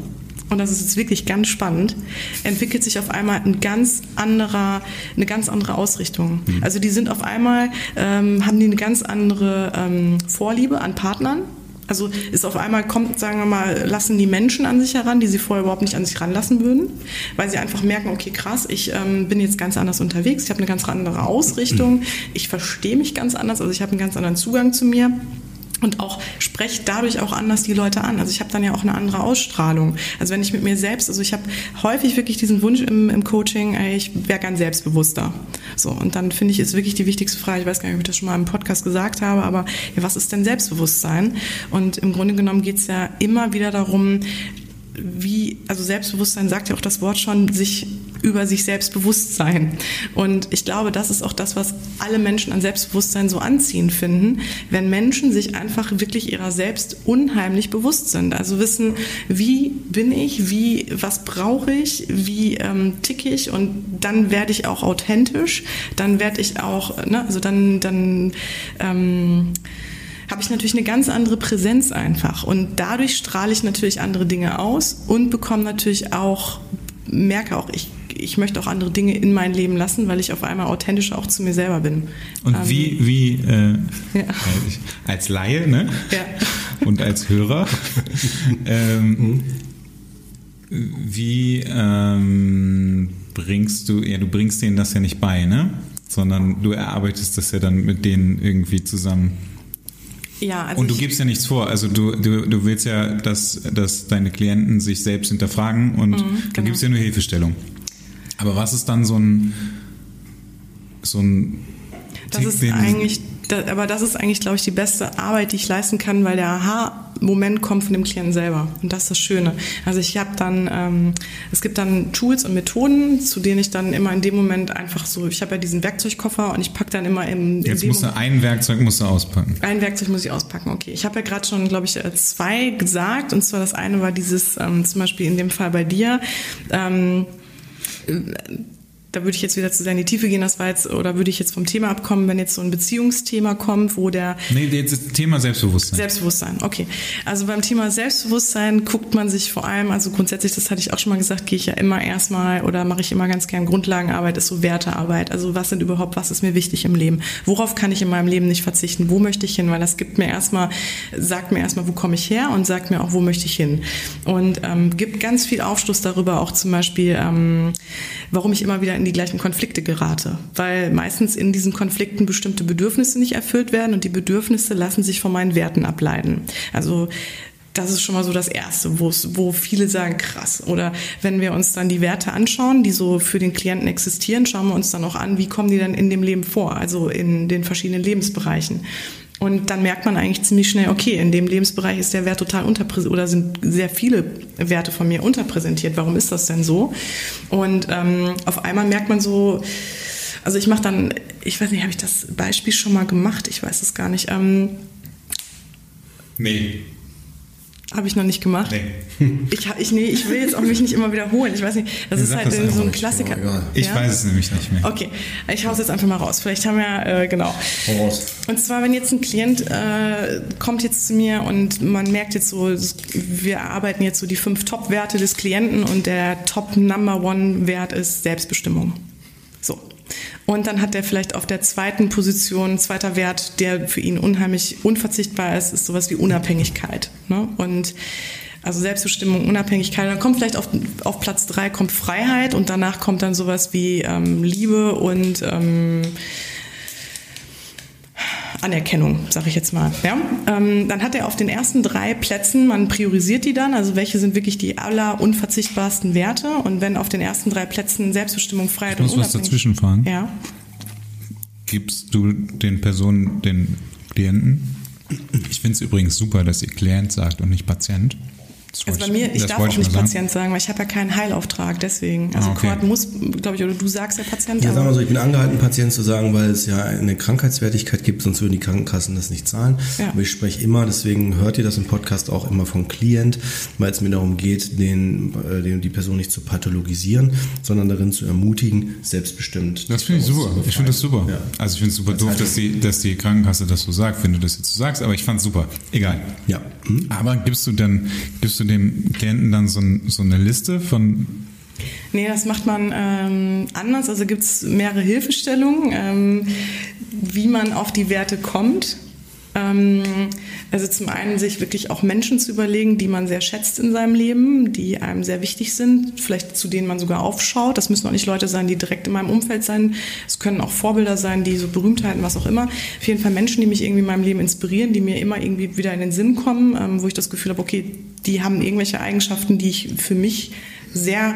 und das ist jetzt wirklich ganz spannend, entwickelt sich auf einmal ein ganz anderer, eine ganz andere Ausrichtung. Mhm. Also die sind auf einmal, ähm, haben die eine ganz andere ähm, Vorliebe an Partnern. Also ist auf einmal kommt, sagen wir mal, lassen die Menschen an sich heran, die sie vorher überhaupt nicht an sich ranlassen würden, weil sie einfach merken, okay, krass, ich ähm, bin jetzt ganz anders unterwegs, ich habe eine ganz andere Ausrichtung, ich verstehe mich ganz anders, also ich habe einen ganz anderen Zugang zu mir und auch spreche dadurch auch anders die Leute an. Also ich habe dann ja auch eine andere Ausstrahlung. Also wenn ich mit mir selbst, also ich habe häufig wirklich diesen Wunsch im, im Coaching, ey, ich wäre gern selbstbewusster. So und dann finde ich ist wirklich die wichtigste Frage. Ich weiß gar nicht, ob ich das schon mal im Podcast gesagt habe, aber ja, was ist denn Selbstbewusstsein? Und im Grunde genommen geht es ja immer wieder darum, wie, also Selbstbewusstsein sagt ja auch das Wort schon, sich über sich selbst bewusst sein. Und ich glaube, das ist auch das, was alle Menschen an Selbstbewusstsein so anziehen finden, wenn Menschen sich einfach wirklich ihrer selbst unheimlich bewusst sind. Also wissen, wie bin ich, wie, was brauche ich, wie ähm, ticke ich und dann werde ich auch authentisch, dann werde ich auch, ne, also dann, dann ähm, habe ich natürlich eine ganz andere Präsenz einfach. Und dadurch strahle ich natürlich andere Dinge aus und bekomme natürlich auch, merke auch, ich ich möchte auch andere Dinge in mein Leben lassen, weil ich auf einmal authentisch auch zu mir selber bin.
Und ähm, wie, wie äh, ja. als Laie ne? ja. und als Hörer, ähm, wie ähm, bringst du, ja, du bringst denen das ja nicht bei, ne? sondern du erarbeitest das ja dann mit denen irgendwie zusammen. Ja, also und du gibst ja nichts vor. Also du, du, du willst ja, dass, dass deine Klienten sich selbst hinterfragen und mhm, genau. du gibst ja nur Hilfestellung. Aber was ist dann so ein, so ein
das Tick, ist eigentlich, aber das ist eigentlich, glaube ich, die beste Arbeit, die ich leisten kann, weil der Aha-Moment kommt von dem Klienten selber. Und das ist das Schöne. Also ich habe dann, ähm, es gibt dann Tools und Methoden, zu denen ich dann immer in dem Moment einfach so, ich habe ja diesen Werkzeugkoffer und ich packe dann immer im.
Jetzt musst du ein Werkzeug musst du auspacken.
Ein Werkzeug muss ich auspacken, okay. Ich habe ja gerade schon, glaube ich, äh, zwei gesagt. Und zwar das eine war dieses, ähm, zum Beispiel in dem Fall bei dir. Ähm, da würde ich jetzt wieder zu sehr in die Tiefe gehen, das war jetzt, oder würde ich jetzt vom Thema abkommen, wenn jetzt so ein Beziehungsthema kommt, wo der.
Nee, das Thema Selbstbewusstsein.
Selbstbewusstsein, okay. Also beim Thema Selbstbewusstsein guckt man sich vor allem, also grundsätzlich, das hatte ich auch schon mal gesagt, gehe ich ja immer erstmal oder mache ich immer ganz gern Grundlagenarbeit, ist so Wertearbeit. Also was sind überhaupt, was ist mir wichtig im Leben? Worauf kann ich in meinem Leben nicht verzichten? Wo möchte ich hin? Weil das gibt mir erstmal, sagt mir erstmal, wo komme ich her und sagt mir auch, wo möchte ich hin? Und ähm, gibt ganz viel Aufschluss darüber, auch zum Beispiel, ähm, warum ich immer wieder in die gleichen Konflikte gerate, weil meistens in diesen Konflikten bestimmte Bedürfnisse nicht erfüllt werden und die Bedürfnisse lassen sich von meinen Werten ableiten. Also das ist schon mal so das Erste, wo viele sagen, krass. Oder wenn wir uns dann die Werte anschauen, die so für den Klienten existieren, schauen wir uns dann auch an, wie kommen die dann in dem Leben vor, also in den verschiedenen Lebensbereichen. Und dann merkt man eigentlich ziemlich schnell, okay, in dem Lebensbereich ist der Wert total unterpräsentiert oder sind sehr viele Werte von mir unterpräsentiert. Warum ist das denn so? Und ähm, auf einmal merkt man so, also ich mache dann, ich weiß nicht, habe ich das Beispiel schon mal gemacht? Ich weiß es gar nicht. Ähm,
nee.
Habe ich noch nicht gemacht. Nee. Ich, ich, nee, ich will jetzt auch mich nicht immer wiederholen. Ich weiß nicht, das ist halt das so ein Klassiker.
Genau, ich ja? weiß es nämlich nicht mehr.
Okay, ich hau's jetzt einfach mal raus. Vielleicht haben wir, äh, genau. Raus. Und zwar, wenn jetzt ein Klient äh, kommt jetzt zu mir und man merkt jetzt so, wir arbeiten jetzt so die fünf Top-Werte des Klienten und der Top-Number-One-Wert ist Selbstbestimmung. So, und dann hat er vielleicht auf der zweiten Position, zweiter Wert, der für ihn unheimlich unverzichtbar ist, ist sowas wie Unabhängigkeit. Ne? Und also Selbstbestimmung, Unabhängigkeit. Dann kommt vielleicht auf, auf Platz drei kommt Freiheit und danach kommt dann sowas wie ähm, Liebe und ähm, Anerkennung, sage ich jetzt mal. Ja? Ähm, dann hat er auf den ersten drei Plätzen, man priorisiert die dann, also welche sind wirklich die aller unverzichtbarsten Werte. Und wenn auf den ersten drei Plätzen Selbstbestimmung, Freiheit
ich muss
und
was dazwischen fahren.
Ja.
Gibst du den Personen, den Klienten? Ich finde es übrigens super, dass ihr Klient sagt und nicht Patient.
Also bei mir, ich darf auch nicht Patient sagen, weil ich habe ja keinen Heilauftrag, deswegen. Also ah, okay. Cord muss, glaube ich, oder du sagst ja Patient.
Ja, sagen wir so, ich bin angehalten, Patient zu sagen, weil es ja eine Krankheitswertigkeit gibt, sonst würden die Krankenkassen das nicht zahlen. Ja. Aber ich spreche immer, deswegen hört ihr das im Podcast auch immer von Klient, weil es mir darum geht, den, äh, den, die Person nicht zu pathologisieren, sondern darin zu ermutigen, selbstbestimmt.
Das finde ich super. Ich finde das super. Ja. Also ich finde es super das doof, dass die, dass die Krankenkasse das so sagt, wenn du das jetzt so sagst, aber ich fand es super. Egal.
Ja. Hm?
Aber gibst du dann, gibst du dem Klienten dann so, so eine Liste von
Nee, das macht man ähm, anders. Also gibt es mehrere Hilfestellungen, ähm, wie man auf die Werte kommt. Ähm, also zum einen sich wirklich auch Menschen zu überlegen, die man sehr schätzt in seinem Leben, die einem sehr wichtig sind, vielleicht zu denen man sogar aufschaut. Das müssen auch nicht Leute sein, die direkt in meinem Umfeld sein. Es können auch Vorbilder sein, die so Berühmtheiten, was auch immer. Auf jeden Fall Menschen, die mich irgendwie in meinem Leben inspirieren, die mir immer irgendwie wieder in den Sinn kommen, ähm, wo ich das Gefühl habe, okay, die haben irgendwelche Eigenschaften, die ich für mich sehr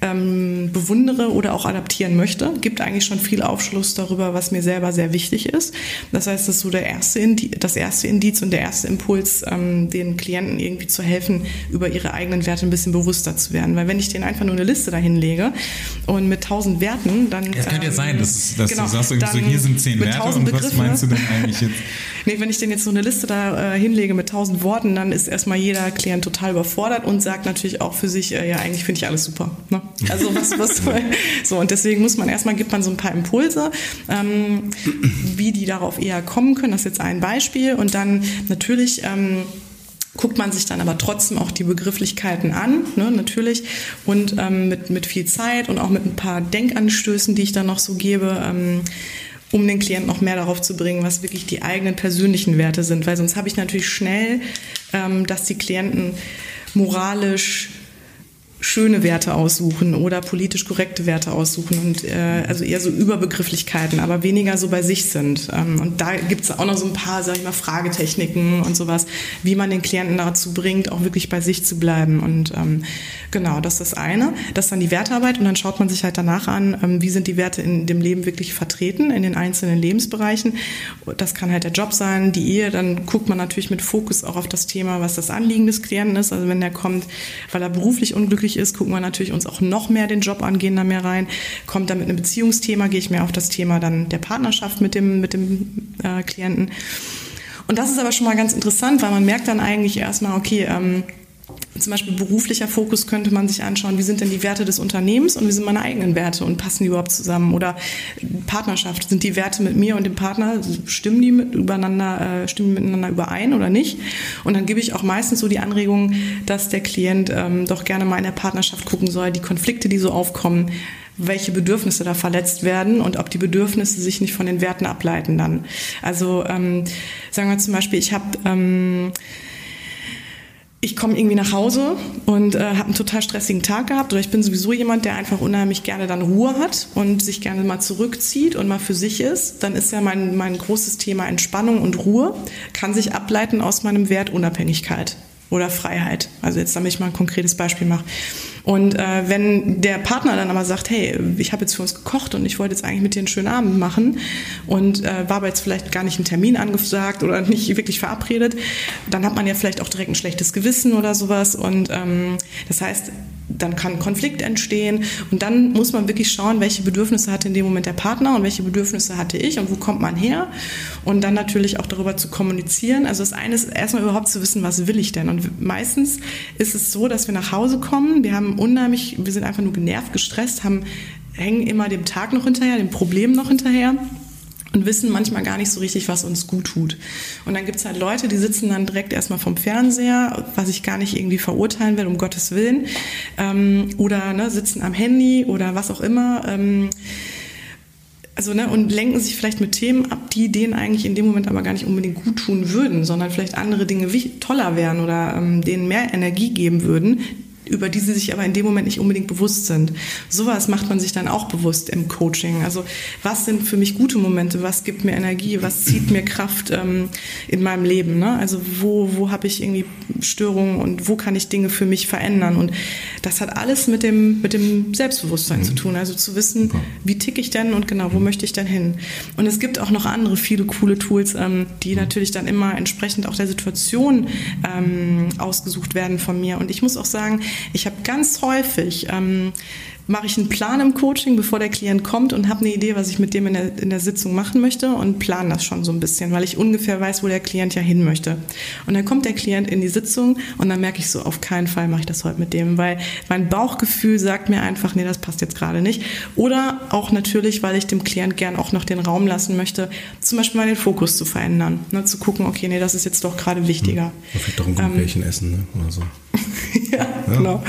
ähm, bewundere oder auch adaptieren möchte. Gibt eigentlich schon viel Aufschluss darüber, was mir selber sehr wichtig ist. Das heißt, das ist so der erste Indiz, das erste Indiz und der erste Impuls, ähm, den Klienten irgendwie zu helfen, über ihre eigenen Werte ein bisschen bewusster zu werden. Weil wenn ich denen einfach nur eine Liste dahin lege und mit tausend Werten, dann...
Es könnte ja sein, dass, dass genau, du sagst, so, hier sind zehn Werte und was meinst du denn eigentlich jetzt?
nee, wenn ich denen jetzt so eine Liste da äh, hinlege mit tausend Worten, dann ist erstmal jeder Klient total überfordert und sagt natürlich auch für sich, äh, ja, eigentlich finde ich alles super. Ne? Also was, was so und deswegen muss man erstmal gibt man so ein paar Impulse, ähm, wie die darauf eher kommen können. Das ist jetzt ein Beispiel und dann natürlich. Ähm, guckt man sich dann aber trotzdem auch die Begrifflichkeiten an, ne, natürlich, und ähm, mit, mit viel Zeit und auch mit ein paar Denkanstößen, die ich dann noch so gebe, ähm, um den Klienten noch mehr darauf zu bringen, was wirklich die eigenen persönlichen Werte sind, weil sonst habe ich natürlich schnell, ähm, dass die Klienten moralisch schöne Werte aussuchen oder politisch korrekte Werte aussuchen und äh, also eher so Überbegrifflichkeiten, aber weniger so bei sich sind. Ähm, und da gibt es auch noch so ein paar, sag ich mal, Fragetechniken und sowas, wie man den Klienten dazu bringt, auch wirklich bei sich zu bleiben. Und ähm, genau, das ist das eine. Das ist dann die Wertarbeit und dann schaut man sich halt danach an, ähm, wie sind die Werte in dem Leben wirklich vertreten, in den einzelnen Lebensbereichen. Das kann halt der Job sein, die Ehe, dann guckt man natürlich mit Fokus auch auf das Thema, was das Anliegen des Klienten ist. Also wenn der kommt, weil er beruflich unglücklich möglich ist, gucken wir natürlich uns auch noch mehr den Job an, gehen da mehr rein. Kommt da mit einem Beziehungsthema, gehe ich mehr auf das Thema dann der Partnerschaft mit dem, mit dem äh, Klienten. Und das ist aber schon mal ganz interessant, weil man merkt dann eigentlich erstmal, okay, ähm, zum Beispiel beruflicher Fokus könnte man sich anschauen, wie sind denn die Werte des Unternehmens und wie sind meine eigenen Werte und passen die überhaupt zusammen? Oder Partnerschaft, sind die Werte mit mir und dem Partner, stimmen die mit übereinander, äh, stimmen miteinander überein oder nicht? Und dann gebe ich auch meistens so die Anregung, dass der Klient ähm, doch gerne mal in der Partnerschaft gucken soll, die Konflikte, die so aufkommen, welche Bedürfnisse da verletzt werden und ob die Bedürfnisse sich nicht von den Werten ableiten dann. Also ähm, sagen wir zum Beispiel, ich habe ähm, ich komme irgendwie nach Hause und äh, habe einen total stressigen Tag gehabt oder ich bin sowieso jemand, der einfach unheimlich gerne dann Ruhe hat und sich gerne mal zurückzieht und mal für sich ist, dann ist ja mein, mein großes Thema Entspannung und Ruhe, kann sich ableiten aus meinem Wert Unabhängigkeit oder Freiheit. Also jetzt, damit ich mal ein konkretes Beispiel mache. Und äh, wenn der Partner dann aber sagt, hey, ich habe jetzt für uns gekocht und ich wollte jetzt eigentlich mit dir einen schönen Abend machen und äh, war aber jetzt vielleicht gar nicht ein Termin angesagt oder nicht wirklich verabredet, dann hat man ja vielleicht auch direkt ein schlechtes Gewissen oder sowas. Und ähm, das heißt, dann kann Konflikt entstehen. Und dann muss man wirklich schauen, welche Bedürfnisse hatte in dem Moment der Partner und welche Bedürfnisse hatte ich und wo kommt man her. Und dann natürlich auch darüber zu kommunizieren. Also das eine ist erstmal überhaupt zu wissen, was will ich denn? Und meistens ist es so, dass wir nach Hause kommen, wir haben unheimlich, wir sind einfach nur genervt, gestresst, haben hängen immer dem Tag noch hinterher, dem Problem noch hinterher und wissen manchmal gar nicht so richtig, was uns gut tut. Und dann gibt es halt Leute, die sitzen dann direkt erstmal vom Fernseher, was ich gar nicht irgendwie verurteilen will, um Gottes Willen, ähm, oder ne, sitzen am Handy oder was auch immer. Ähm, also, ne, und lenken sich vielleicht mit Themen ab, die denen eigentlich in dem Moment aber gar nicht unbedingt gut tun würden, sondern vielleicht andere Dinge toller wären oder ähm, denen mehr Energie geben würden, über die sie sich aber in dem Moment nicht unbedingt bewusst sind. Sowas macht man sich dann auch bewusst im Coaching. Also was sind für mich gute Momente? Was gibt mir Energie? Was zieht mir Kraft ähm, in meinem Leben? Ne? Also wo, wo habe ich irgendwie Störungen und wo kann ich Dinge für mich verändern? Und das hat alles mit dem, mit dem Selbstbewusstsein mhm. zu tun. Also zu wissen, wie ticke ich denn und genau, wo mhm. möchte ich denn hin? Und es gibt auch noch andere viele coole Tools, ähm, die mhm. natürlich dann immer entsprechend auch der Situation ähm, ausgesucht werden von mir. Und ich muss auch sagen, ich habe ganz häufig ähm, mache ich einen Plan im Coaching, bevor der Klient kommt und habe eine Idee, was ich mit dem in der, in der Sitzung machen möchte und plane das schon so ein bisschen, weil ich ungefähr weiß, wo der Klient ja hin möchte. Und dann kommt der Klient in die Sitzung und dann merke ich so, auf keinen Fall mache ich das heute mit dem, weil mein Bauchgefühl sagt mir einfach, nee, das passt jetzt gerade nicht. Oder auch natürlich, weil ich dem Klient gern auch noch den Raum lassen möchte, zum Beispiel mal den Fokus zu verändern, ne, zu gucken, okay, nee, das ist jetzt doch gerade wichtiger. Hm.
Vielleicht doch ein Gummibärchen ähm, essen ne? oder so.
ja, ja, genau.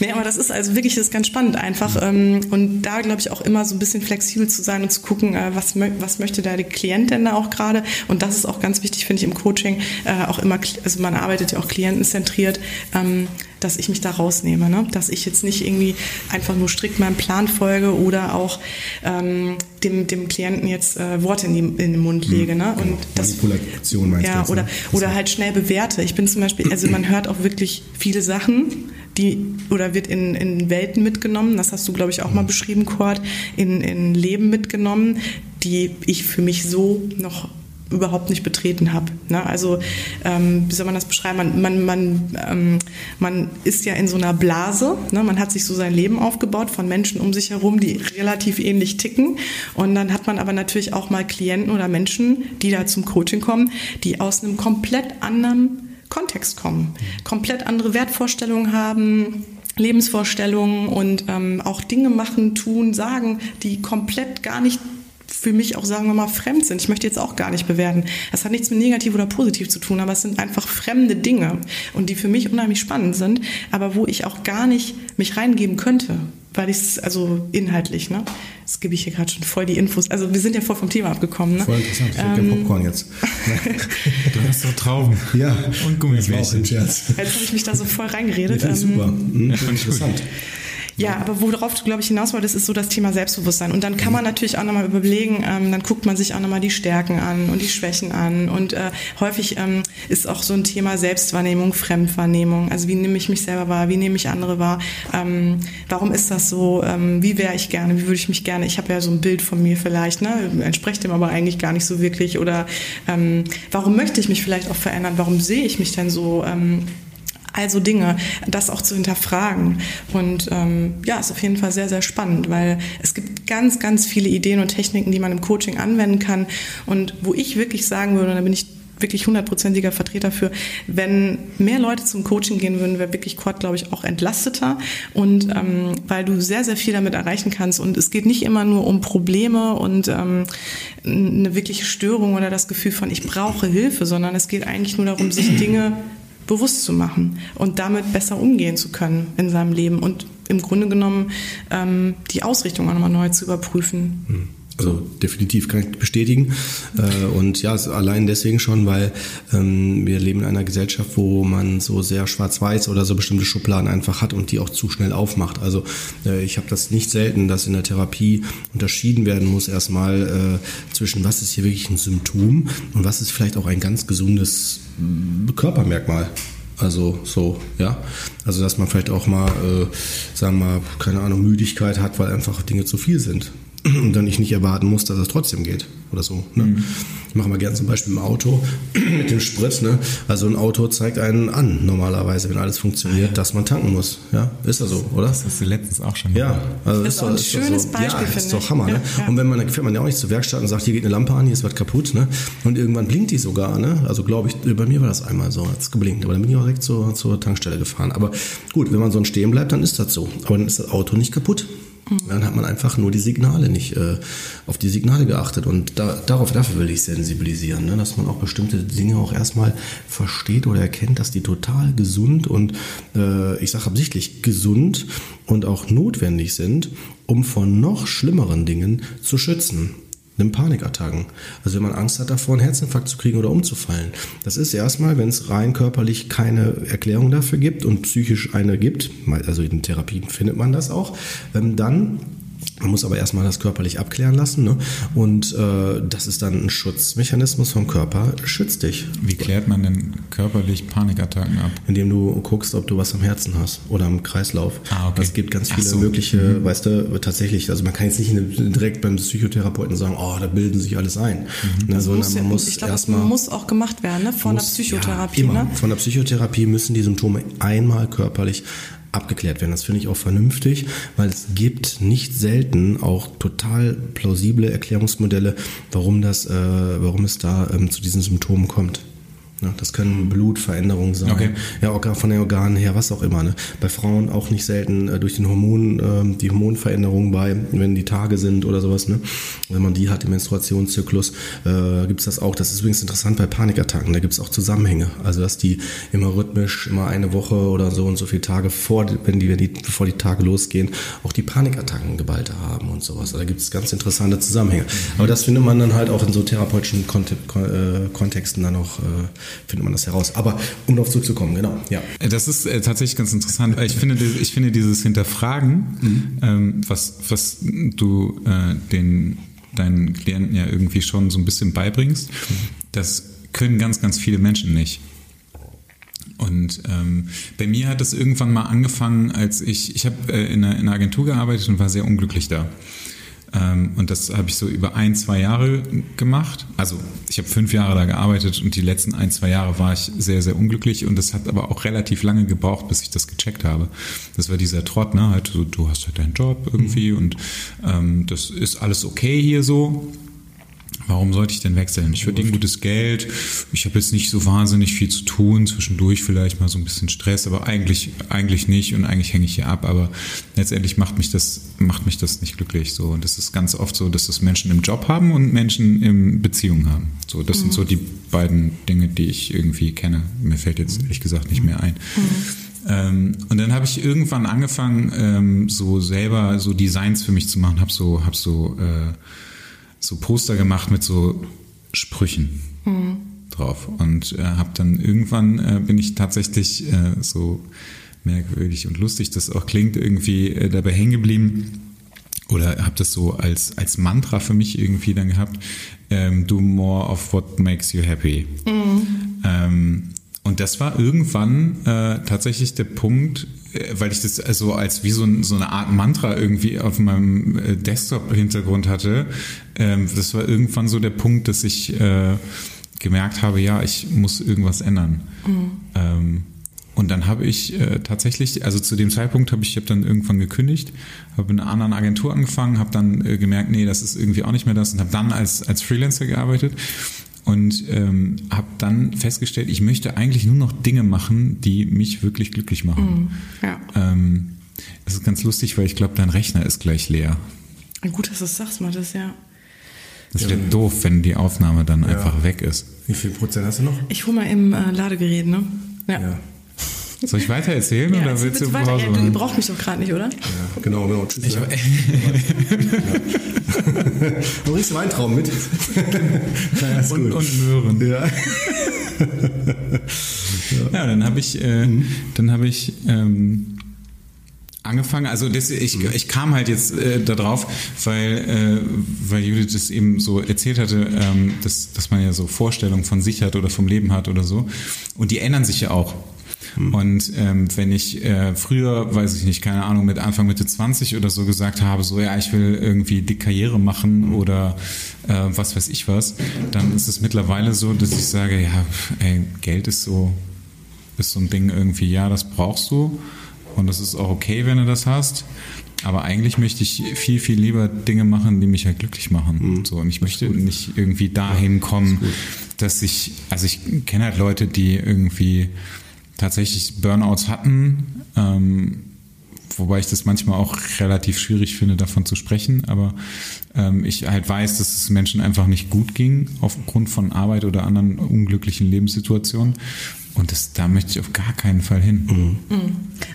Nee, aber das ist also wirklich das ist ganz spannend einfach. Ähm, und da glaube ich auch immer so ein bisschen flexibel zu sein und zu gucken, äh, was, was möchte da der Klient denn da auch gerade. Und das ist auch ganz wichtig, finde ich, im Coaching äh, auch immer, also man arbeitet ja auch klientenzentriert. Ähm, dass ich mich da rausnehme, ne? dass ich jetzt nicht irgendwie einfach nur strikt meinem Plan folge oder auch ähm, dem, dem Klienten jetzt äh, Worte in, die, in den Mund lege. Ne?
Und genau. das, Manipulation meinst
ja, du jetzt, oder, ne? oder halt schnell bewerte. Ich bin zum Beispiel, also man hört auch wirklich viele Sachen, die oder wird in, in Welten mitgenommen, das hast du, glaube ich, auch mal mhm. beschrieben, Kurt, in, in Leben mitgenommen, die ich für mich so noch überhaupt nicht betreten habe. Ne? Also ähm, wie soll man das beschreiben? Man, man, man, ähm, man ist ja in so einer Blase. Ne? Man hat sich so sein Leben aufgebaut von Menschen um sich herum, die relativ ähnlich ticken. Und dann hat man aber natürlich auch mal Klienten oder Menschen, die da zum Coaching kommen, die aus einem komplett anderen Kontext kommen, komplett andere Wertvorstellungen haben. Lebensvorstellungen und ähm, auch Dinge machen, tun, sagen, die komplett gar nicht für mich auch, sagen wir mal, fremd sind. Ich möchte jetzt auch gar nicht bewerten. Das hat nichts mit negativ oder positiv zu tun, aber es sind einfach fremde Dinge und die für mich unheimlich spannend sind, aber wo ich auch gar nicht mich reingeben könnte, weil ich es, also inhaltlich, ne? Das gebe ich hier gerade schon voll die Infos. Also wir sind ja voll vom Thema abgekommen, ne?
Voll interessant. Ich ähm, Popcorn jetzt.
du hast doch Trauben.
Ja.
Und Gummibärchen.
Jetzt habe ich mich da so voll reingeredet.
Ja, super. Mhm, interessant.
Ja, aber worauf du, glaube ich, hinaus wolltest, ist so das Thema Selbstbewusstsein. Und dann kann man natürlich auch nochmal überlegen, ähm, dann guckt man sich auch nochmal die Stärken an und die Schwächen an. Und äh, häufig ähm, ist auch so ein Thema Selbstwahrnehmung, Fremdwahrnehmung. Also wie nehme ich mich selber wahr, wie nehme ich andere wahr? Ähm, warum ist das so? Ähm, wie wäre ich gerne? Wie würde ich mich gerne? Ich habe ja so ein Bild von mir vielleicht, ne? entspricht dem aber eigentlich gar nicht so wirklich. Oder ähm, warum möchte ich mich vielleicht auch verändern? Warum sehe ich mich denn so? Also Dinge, das auch zu hinterfragen. Und ähm, ja, ist auf jeden Fall sehr, sehr spannend, weil es gibt ganz, ganz viele Ideen und Techniken, die man im Coaching anwenden kann. Und wo ich wirklich sagen würde, da bin ich wirklich hundertprozentiger Vertreter für, wenn mehr Leute zum Coaching gehen würden, wäre wirklich Quad, glaube ich, auch entlasteter. Und ähm, weil du sehr, sehr viel damit erreichen kannst. Und es geht nicht immer nur um Probleme und ähm, eine wirkliche Störung oder das Gefühl von, ich brauche Hilfe, sondern es geht eigentlich nur darum, sich Dinge bewusst zu machen und damit besser umgehen zu können in seinem Leben und im Grunde genommen ähm, die Ausrichtung auch nochmal neu zu überprüfen.
Also definitiv kann ich bestätigen. Äh, und ja, allein deswegen schon, weil ähm, wir leben in einer Gesellschaft, wo man so sehr schwarz-weiß oder so bestimmte Schubladen einfach hat und die auch zu schnell aufmacht. Also äh, ich habe das nicht selten, dass in der Therapie unterschieden werden muss erstmal äh, zwischen was ist hier wirklich ein Symptom und was ist vielleicht auch ein ganz gesundes Körpermerkmal. Also so, ja. Also dass man vielleicht auch mal, äh, sagen wir mal, keine Ahnung, Müdigkeit hat, weil einfach Dinge zu viel sind und dann ich nicht erwarten muss, dass es trotzdem geht oder so. Ne? Mhm. Ich mache mal gerne zum Beispiel im Auto mit dem Sprit. Ne? Also ein Auto zeigt einen an normalerweise, wenn alles funktioniert, ah, ja. dass man tanken muss. Ja, ist das so, oder?
Das hast du letztens auch schon
Ja,
also das ist, doch, ein ist schönes so. Beispiel,
ja, ist doch Hammer. Ne? Ja, ja. Und wenn man, dann fährt man ja auch nicht zur Werkstatt und sagt, hier geht eine Lampe an, hier ist was kaputt. Ne? Und irgendwann blinkt die sogar. Ne? Also glaube ich, bei mir war das einmal so, hat es geblinkt. Aber dann bin ich auch direkt zur, zur Tankstelle gefahren. Aber gut, wenn man so stehen bleibt, dann ist das so. Aber dann ist das Auto nicht kaputt. Dann hat man einfach nur die Signale nicht äh, auf die Signale geachtet. Und da, darauf, dafür will ich sensibilisieren, ne? dass man auch bestimmte Dinge auch erstmal versteht oder erkennt, dass die total gesund und äh, ich sage absichtlich gesund und auch notwendig sind, um vor noch schlimmeren Dingen zu schützen. Nimm Panikattacken. Also wenn man Angst hat davor, einen Herzinfarkt zu kriegen oder umzufallen. Das ist erstmal, wenn es rein körperlich keine Erklärung dafür gibt und psychisch eine gibt, also in Therapien findet man das auch, ähm, dann man muss aber erstmal das körperlich abklären lassen. Ne? Und äh, das ist dann ein Schutzmechanismus vom Körper, schützt dich.
Wie klärt man denn körperlich Panikattacken ab?
Indem du guckst, ob du was am Herzen hast oder am Kreislauf.
Ah, okay.
Es gibt ganz viele
so.
mögliche, weißt du, tatsächlich, also man kann jetzt nicht direkt beim Psychotherapeuten sagen, oh, da bilden sich alles ein. Ne, sondern
Muss ja,
man muss
ich glaube, das muss auch gemacht werden, ne? Von der
muss-
Psychotherapie,
ja, immer.
ne?
Von der Psychotherapie müssen die Symptome einmal körperlich abgeklärt werden. Das finde ich auch vernünftig, weil es gibt nicht selten auch total plausible Erklärungsmodelle, warum das, äh, warum es da ähm, zu diesen Symptomen kommt. Ja, das können Blutveränderungen sein,
Okay.
ja, auch von den Organen her, was auch immer. Ne? Bei Frauen auch nicht selten äh, durch den Hormon, ähm, die Hormonveränderungen bei, wenn die Tage sind oder sowas. Ne? Wenn man die hat im Menstruationszyklus, äh, gibt es das auch. Das ist übrigens interessant bei Panikattacken. Da gibt es auch Zusammenhänge. Also dass die immer rhythmisch, immer eine Woche oder so und so viele Tage vor, wenn die, wenn die bevor die Tage losgehen, auch die Panikattacken geballte haben und sowas. Also da gibt es ganz interessante Zusammenhänge. Aber das findet man dann halt auch in so therapeutischen Konte Kon äh, Kontexten dann auch, äh, findet man das heraus. Aber um darauf zurückzukommen, genau, ja.
Das ist äh, tatsächlich ganz interessant. Ich finde, ich finde dieses Hinterfragen, ähm, was, was du äh, den, deinen Klienten ja irgendwie schon so ein bisschen beibringst, das können ganz, ganz viele Menschen nicht. Und ähm, bei mir hat es irgendwann mal angefangen, als ich, ich habe äh, in, einer, in einer Agentur gearbeitet und war sehr unglücklich da. Ähm, und das habe ich so über ein, zwei Jahre gemacht. Also ich habe fünf Jahre da gearbeitet und die letzten ein, zwei Jahre war ich sehr, sehr unglücklich und das hat aber auch relativ lange gebraucht, bis ich das gecheckt habe. Das war dieser Trott, ne? Halt so, du hast halt deinen Job irgendwie und ähm, das ist alles okay hier so. Warum sollte ich denn wechseln? Ich verdiene gutes Geld, ich habe jetzt nicht so wahnsinnig viel zu tun, zwischendurch vielleicht mal so ein bisschen Stress, aber eigentlich, eigentlich nicht und eigentlich hänge ich hier ab, aber letztendlich macht mich das, macht mich das nicht glücklich. So. Und das ist ganz oft so, dass das Menschen im Job haben und Menschen in Beziehungen haben. So, das sind so die beiden Dinge, die ich irgendwie kenne. Mir fällt jetzt ehrlich gesagt nicht mehr ein. Ähm, und dann habe ich irgendwann angefangen, ähm, so selber so Designs für mich zu machen, habe so, hab so äh, so Poster gemacht mit so Sprüchen drauf und äh, habe dann irgendwann äh, bin ich tatsächlich äh, so merkwürdig und lustig, das auch klingt irgendwie äh, dabei hängen geblieben oder habe das so als als Mantra für mich irgendwie dann gehabt. Ähm, do more of what makes you happy. Ähm, und das war irgendwann äh, tatsächlich der Punkt, äh, weil ich das also als wie so, ein, so eine Art Mantra irgendwie auf meinem äh, Desktop-Hintergrund hatte. Ähm, das war irgendwann so der Punkt, dass ich äh, gemerkt habe, ja, ich muss irgendwas ändern. Ähm, und dann habe ich äh, tatsächlich, also zu dem Zeitpunkt habe ich, ich habe dann irgendwann gekündigt, habe in einer anderen Agentur angefangen, habe dann äh, gemerkt, nee, das ist irgendwie auch nicht mehr das und habe dann als, als Freelancer gearbeitet und ähm, habe dann festgestellt, ich möchte eigentlich nur noch Dinge machen, die mich wirklich glücklich machen.
Ja.
Ähm, das ist ganz lustig, weil ich glaube, dein Rechner ist gleich leer.
Gut, dass du es sagst, Mathis, ja.
Das wäre doof, wenn die Aufnahme dann einfach weg ist.
Wie viel Prozent hast du noch?
Ich hole mal im äh, Ladegerät, ne? Ja.
Ja,
Soll ich weiter erzählen
Ja,
oder
jetzt
willst du
weiter.
Pause
Ja, du, braucht mich doch gerade nicht, oder?
ja genau, genau. Tschüss. ne? Du bringst du Weintrauben mit? ja, ist
Und,
gut.
und Möhren.
ja.
Ja, dann habe ich, äh,
Mhm.
dann habe ich ähm, angefangen. Also das, ich,
Mhm.
ich kam halt jetzt äh, darauf, weil, äh, weil Judith es eben so erzählt hatte, ähm, dass, dass man ja so Vorstellungen von sich hat oder vom Leben hat oder so. Und die ändern sich ja auch.
Mhm.
Und ähm, wenn ich äh, früher, weiß ich nicht, keine Ahnung, mit Anfang Mitte 20 oder so gesagt habe, so ja, ich will irgendwie die Karriere machen oder äh, was weiß ich was, dann ist es mittlerweile so, dass ich sage, ja, ey, Geld ist so, ist so ein Ding irgendwie, ja, das brauchst du und das ist auch okay, wenn du das hast. Aber eigentlich möchte ich viel, viel lieber Dinge machen, die mich halt glücklich machen. So, und ich möchte nicht irgendwie dahin kommen, dass ich, also ich kenne halt Leute, die irgendwie tatsächlich Burnouts hatten, ähm, wobei ich das manchmal auch relativ schwierig finde, davon zu sprechen, aber ähm, ich halt weiß, dass es Menschen einfach nicht gut ging aufgrund von Arbeit oder anderen unglücklichen Lebenssituationen. Und das, da möchte ich auf gar keinen Fall hin.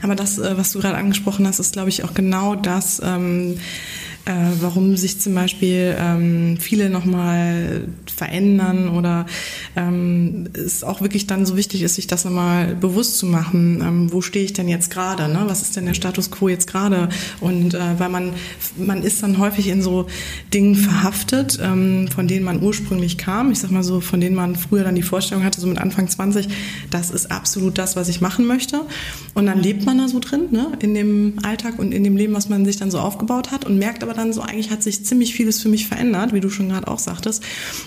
Aber das, äh, was du gerade angesprochen hast, ist, glaube ich, auch genau das, ähm, äh, warum sich zum Beispiel ähm, viele nochmal verändern oder ähm, es auch wirklich dann so wichtig ist, sich das nochmal bewusst zu machen. Ähm, wo stehe ich denn jetzt gerade? Ne? Was ist denn der Status quo jetzt gerade? Und äh, weil man, man ist dann häufig in so Dingen verhaftet, ähm, von denen man ursprünglich kam. Ich sag mal so, von denen man früher dann die Vorstellung hatte, so mit Anfang 20, das ist absolut das, was ich machen möchte. Und dann lebt man da so drin, ne? in dem Alltag und in dem Leben, was man sich dann so aufgebaut hat und merkt aber dann so, eigentlich hat sich ziemlich vieles für mich verändert, wie du schon gerade auch sagtest.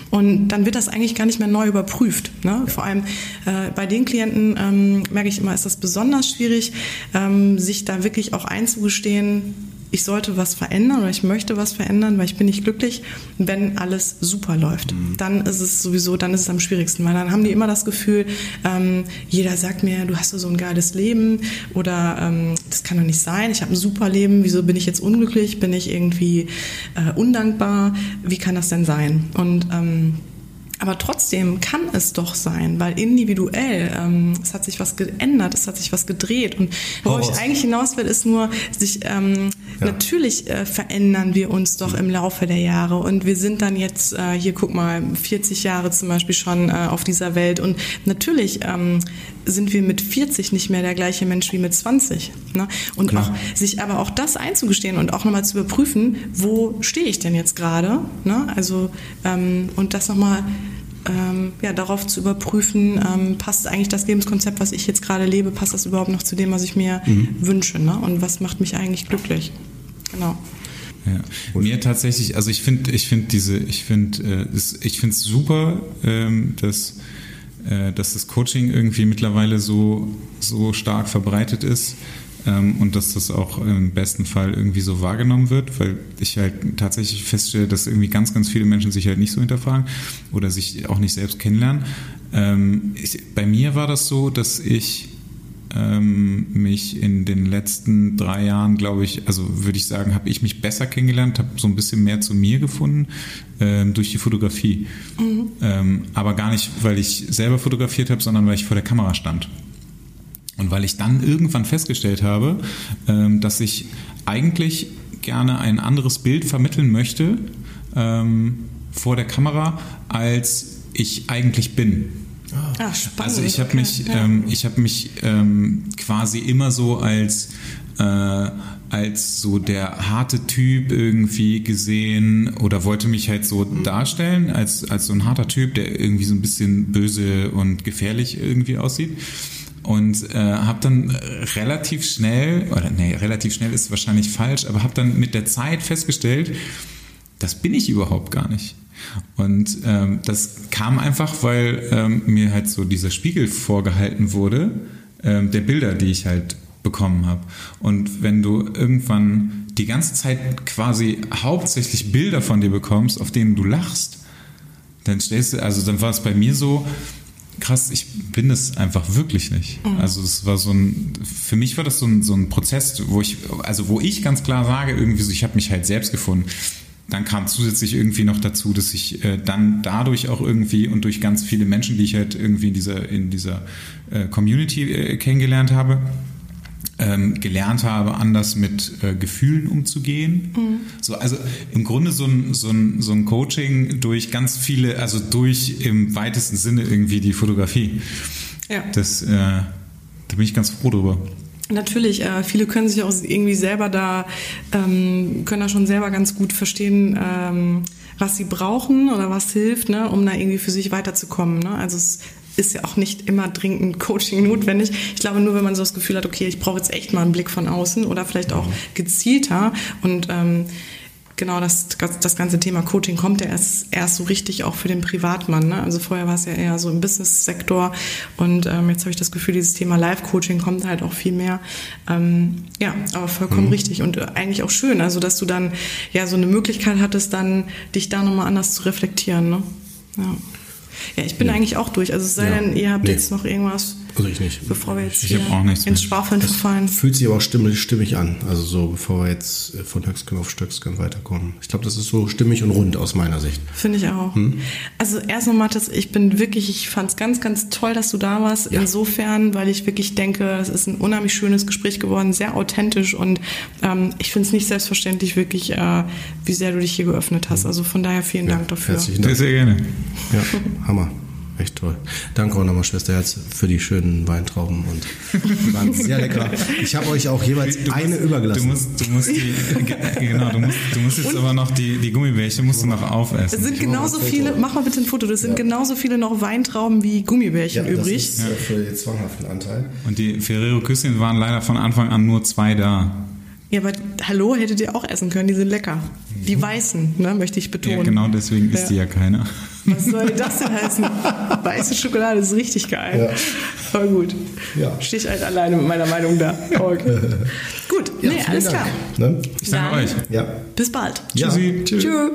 Und dann wird das eigentlich gar nicht mehr neu überprüft. Ne? Vor allem äh, bei den Klienten ähm, merke ich immer, ist das besonders schwierig, ähm, sich da wirklich auch einzugestehen, ich sollte was verändern oder ich möchte was verändern, weil ich bin nicht glücklich, wenn alles super läuft. Mhm. Dann ist es sowieso, dann ist es am schwierigsten, weil dann haben die immer das Gefühl, ähm, jeder sagt mir, du hast so ein geiles Leben oder ähm, das kann doch nicht sein, ich habe ein super Leben, wieso bin ich jetzt unglücklich, bin ich irgendwie äh, undankbar, wie kann das denn sein? Und ähm, aber trotzdem kann es doch sein, weil individuell, ähm, es hat sich was geändert, es hat sich was gedreht. Und worauf ich eigentlich hinaus will, ist nur, sich ähm, ja. natürlich äh, verändern wir uns doch im Laufe der Jahre. Und wir sind dann jetzt, äh, hier guck mal, 40 Jahre zum Beispiel schon äh, auf dieser Welt. Und natürlich ähm, sind wir mit 40 nicht mehr der gleiche Mensch wie mit 20. Ne? Und Klar. auch, sich aber auch das einzugestehen und auch nochmal zu überprüfen, wo stehe ich denn jetzt gerade? Ne? Also, ähm, und das nochmal ähm, ja, darauf zu überprüfen, ähm, passt eigentlich das Lebenskonzept, was ich jetzt gerade lebe, passt das überhaupt noch zu dem, was ich mir mhm. wünsche? Ne? Und was macht mich eigentlich glücklich? Genau.
Ja. Mir tatsächlich, also ich finde, ich finde diese, ich finde, äh, ich finde es super, ähm, dass, äh, dass das Coaching irgendwie mittlerweile so, so stark verbreitet ist ähm, und dass das auch im besten Fall irgendwie so wahrgenommen wird, weil ich halt tatsächlich feststelle, dass irgendwie ganz, ganz viele Menschen sich halt nicht so hinterfragen oder sich auch nicht selbst kennenlernen. Ähm, ich, bei mir war das so, dass ich ähm, mich in den letzten drei Jahren, glaube ich, also würde ich sagen, habe ich mich besser kennengelernt, habe so ein bisschen mehr zu mir gefunden ähm, durch die Fotografie. Mhm. Ähm, aber gar nicht, weil ich selber fotografiert habe, sondern weil ich vor der Kamera stand. Und weil ich dann irgendwann festgestellt habe, ähm, dass ich eigentlich gerne ein anderes Bild vermitteln möchte ähm, vor der Kamera, als ich eigentlich bin.
Ah, spannend.
Also ich habe mich, ähm, ich habe mich ähm, quasi immer so als äh, als so der harte Typ irgendwie gesehen oder wollte mich halt so mhm. darstellen als als so ein harter Typ, der irgendwie so ein bisschen böse und gefährlich irgendwie aussieht und äh, habe dann relativ schnell, oder nee, relativ schnell ist wahrscheinlich falsch, aber habe dann mit der Zeit festgestellt, das bin ich überhaupt gar nicht. Und ähm, das kam einfach, weil ähm, mir halt so dieser Spiegel vorgehalten wurde, ähm, der Bilder, die ich halt bekommen habe. Und wenn du irgendwann die ganze Zeit quasi hauptsächlich Bilder von dir bekommst, auf denen du lachst, dann stellst du, also dann war es bei mir so, krass, ich bin es einfach wirklich nicht. Mhm. Also es war so ein, für mich war das so ein, so ein Prozess, wo ich, also wo ich ganz klar sage, irgendwie so, ich habe mich halt selbst gefunden. Dann kam zusätzlich irgendwie noch dazu, dass ich äh, dann dadurch auch irgendwie und durch ganz viele Menschen, die ich halt irgendwie in dieser, in dieser äh, Community äh, kennengelernt habe, ähm, gelernt habe, anders mit äh, Gefühlen umzugehen. Mhm. So, also im Grunde so ein, so, ein, so ein Coaching durch ganz viele, also durch im weitesten Sinne irgendwie die Fotografie. Ja. Das, äh, da bin ich ganz froh drüber.
Natürlich, äh, viele können sich auch irgendwie selber da, ähm, können da schon selber ganz gut verstehen, ähm, was sie brauchen oder was hilft, ne, um da irgendwie für sich weiterzukommen. Ne? Also es ist ja auch nicht immer dringend Coaching notwendig. Ich glaube nur, wenn man so das Gefühl hat, okay, ich brauche jetzt echt mal einen Blick von außen oder vielleicht auch gezielter und ähm, genau das, das ganze Thema Coaching kommt ja erst, erst so richtig auch für den Privatmann. Ne? Also vorher war es ja eher so im Business-Sektor und ähm, jetzt habe ich das Gefühl, dieses Thema Live-Coaching kommt halt auch viel mehr. Ähm, ja, aber vollkommen mhm. richtig und eigentlich auch schön, also dass du dann ja so eine Möglichkeit hattest, dann dich da nochmal anders zu reflektieren. Ne? Ja. Ja, ich bin ja. eigentlich auch durch. Also es sei ja. denn, ihr habt nee. jetzt noch irgendwas.
Also ich nicht.
Bevor wir jetzt
Ich
hier
hab auch nichts
ins. Schwafeln verfallen.
Fühlt sich aber auch stimmig, stimmig an. Also so, bevor wir jetzt äh, von Höchstgen auf Stöcksken weiterkommen. Ich glaube, das ist so stimmig und rund aus meiner Sicht.
Finde ich auch.
Hm?
Also erst noch Mathis, ich bin wirklich, ich fand es ganz, ganz toll, dass du da warst.
Ja.
Insofern, weil ich wirklich denke, es ist ein unheimlich schönes Gespräch geworden, sehr authentisch und ähm, ich finde es nicht selbstverständlich wirklich, äh, wie sehr du dich hier geöffnet hast. Also von daher vielen Dank dafür.
Herzlichen
Sehr,
Dank.
sehr gerne.
Ja, Hammer. Echt toll. Danke auch nochmal, Schwester Herz, für die schönen Weintrauben und die waren sehr lecker. Ich habe euch auch jeweils
Du
eine
musst-
übergelassen.
Du musst, du musst die, ge- genau, du musst, du musst jetzt aber noch die, die Gummibärchen musst du noch
Es
aufessen.
sind
mach mal
genauso viele, mach mal bitte ein Foto, das sind genauso viele noch Weintrauben wie Gummibärchen
ja, das
übrig.
ist äh, für den zwanghaften Anteil.
Und die Ferrero Küsschen waren leider von Anfang an nur zwei da.
Ja, aber hallo, hättet ihr auch essen können, die sind lecker. Die weißen, ne, möchte ich betonen.
Ja, genau deswegen isst
Ja.
die ja keiner.
Was soll das denn heißen? Weiße Schokolade ist richtig geil. Voll gut.
Ja.
Stehe ich halt alleine mit meiner Meinung da. Okay. gut,
Ja,
nee, alles
Dank.
klar.
Ne?
Ich danke euch.
Ja.
Bis bald.
Ja.
Tschüssi.
Tschüss.
Tschüss.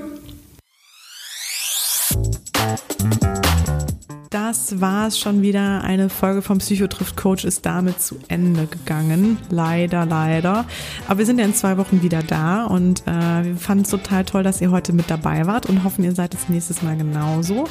Das war's schon wieder. Eine Folge vom Psychotrift Coach ist damit zu Ende gegangen. Leider, leider. Aber wir sind ja in zwei Wochen wieder da und äh, wir fanden es total toll, dass ihr heute mit dabei wart und hoffen, ihr seid es nächstes Mal genauso.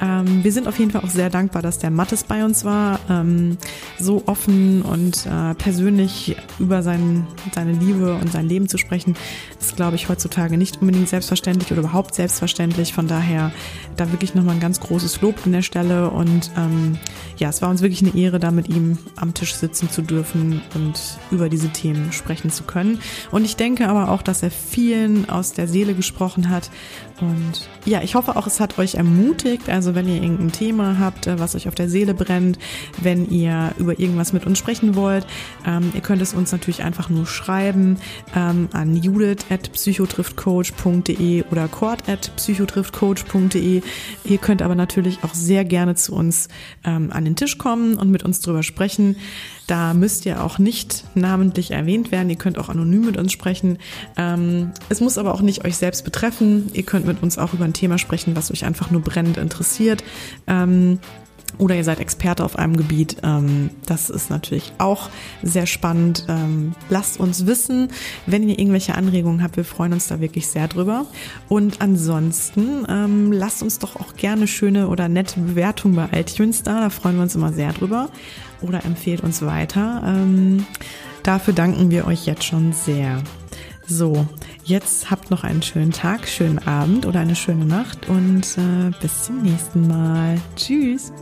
Ähm, wir sind auf jeden Fall auch sehr dankbar, dass der Mattes bei uns war, ähm, so offen und äh, persönlich über sein, seine Liebe und sein Leben zu sprechen, ist, glaube ich, heutzutage nicht unbedingt selbstverständlich oder überhaupt selbstverständlich. Von daher da wirklich nochmal ein ganz großes Lob an der Stelle und ähm, ja, es war uns wirklich eine Ehre, da mit ihm am Tisch sitzen zu dürfen und über diese Themen sprechen zu können. Und ich denke aber auch, dass er vielen aus der Seele gesprochen hat und ja, ich hoffe auch, es hat euch ermutigt. Also wenn ihr irgendein Thema habt, äh, was euch auf der Seele brennt, wenn ihr über irgendwas mit uns sprechen wollt, ähm, ihr könnt es uns natürlich einfach nur schreiben ähm, an judith.psychotriftcoach.de oder cord.psychotriftcoach.de. Ihr könnt aber natürlich auch sehr gerne zu uns ähm, an den Tisch kommen und mit uns drüber sprechen. Da müsst ihr auch nicht namentlich erwähnt werden. Ihr könnt auch anonym mit uns sprechen. Ähm, es muss aber auch nicht euch selbst betreffen. Ihr könnt mit uns auch über ein Thema sprechen, was euch einfach nur brennend interessiert. Ähm, oder ihr seid Experte auf einem Gebiet. Ähm, das ist natürlich auch sehr spannend. Ähm, lasst uns wissen, wenn ihr irgendwelche Anregungen habt. Wir freuen uns da wirklich sehr drüber. Und ansonsten ähm, lasst uns doch auch gerne schöne oder nette Bewertungen bei iTunes da. Da freuen wir uns immer sehr drüber. Oder empfehlt uns weiter. Ähm, dafür danken wir euch jetzt schon sehr. So, jetzt habt noch einen schönen Tag, schönen Abend oder eine schöne Nacht und äh, bis zum nächsten Mal. Tschüss.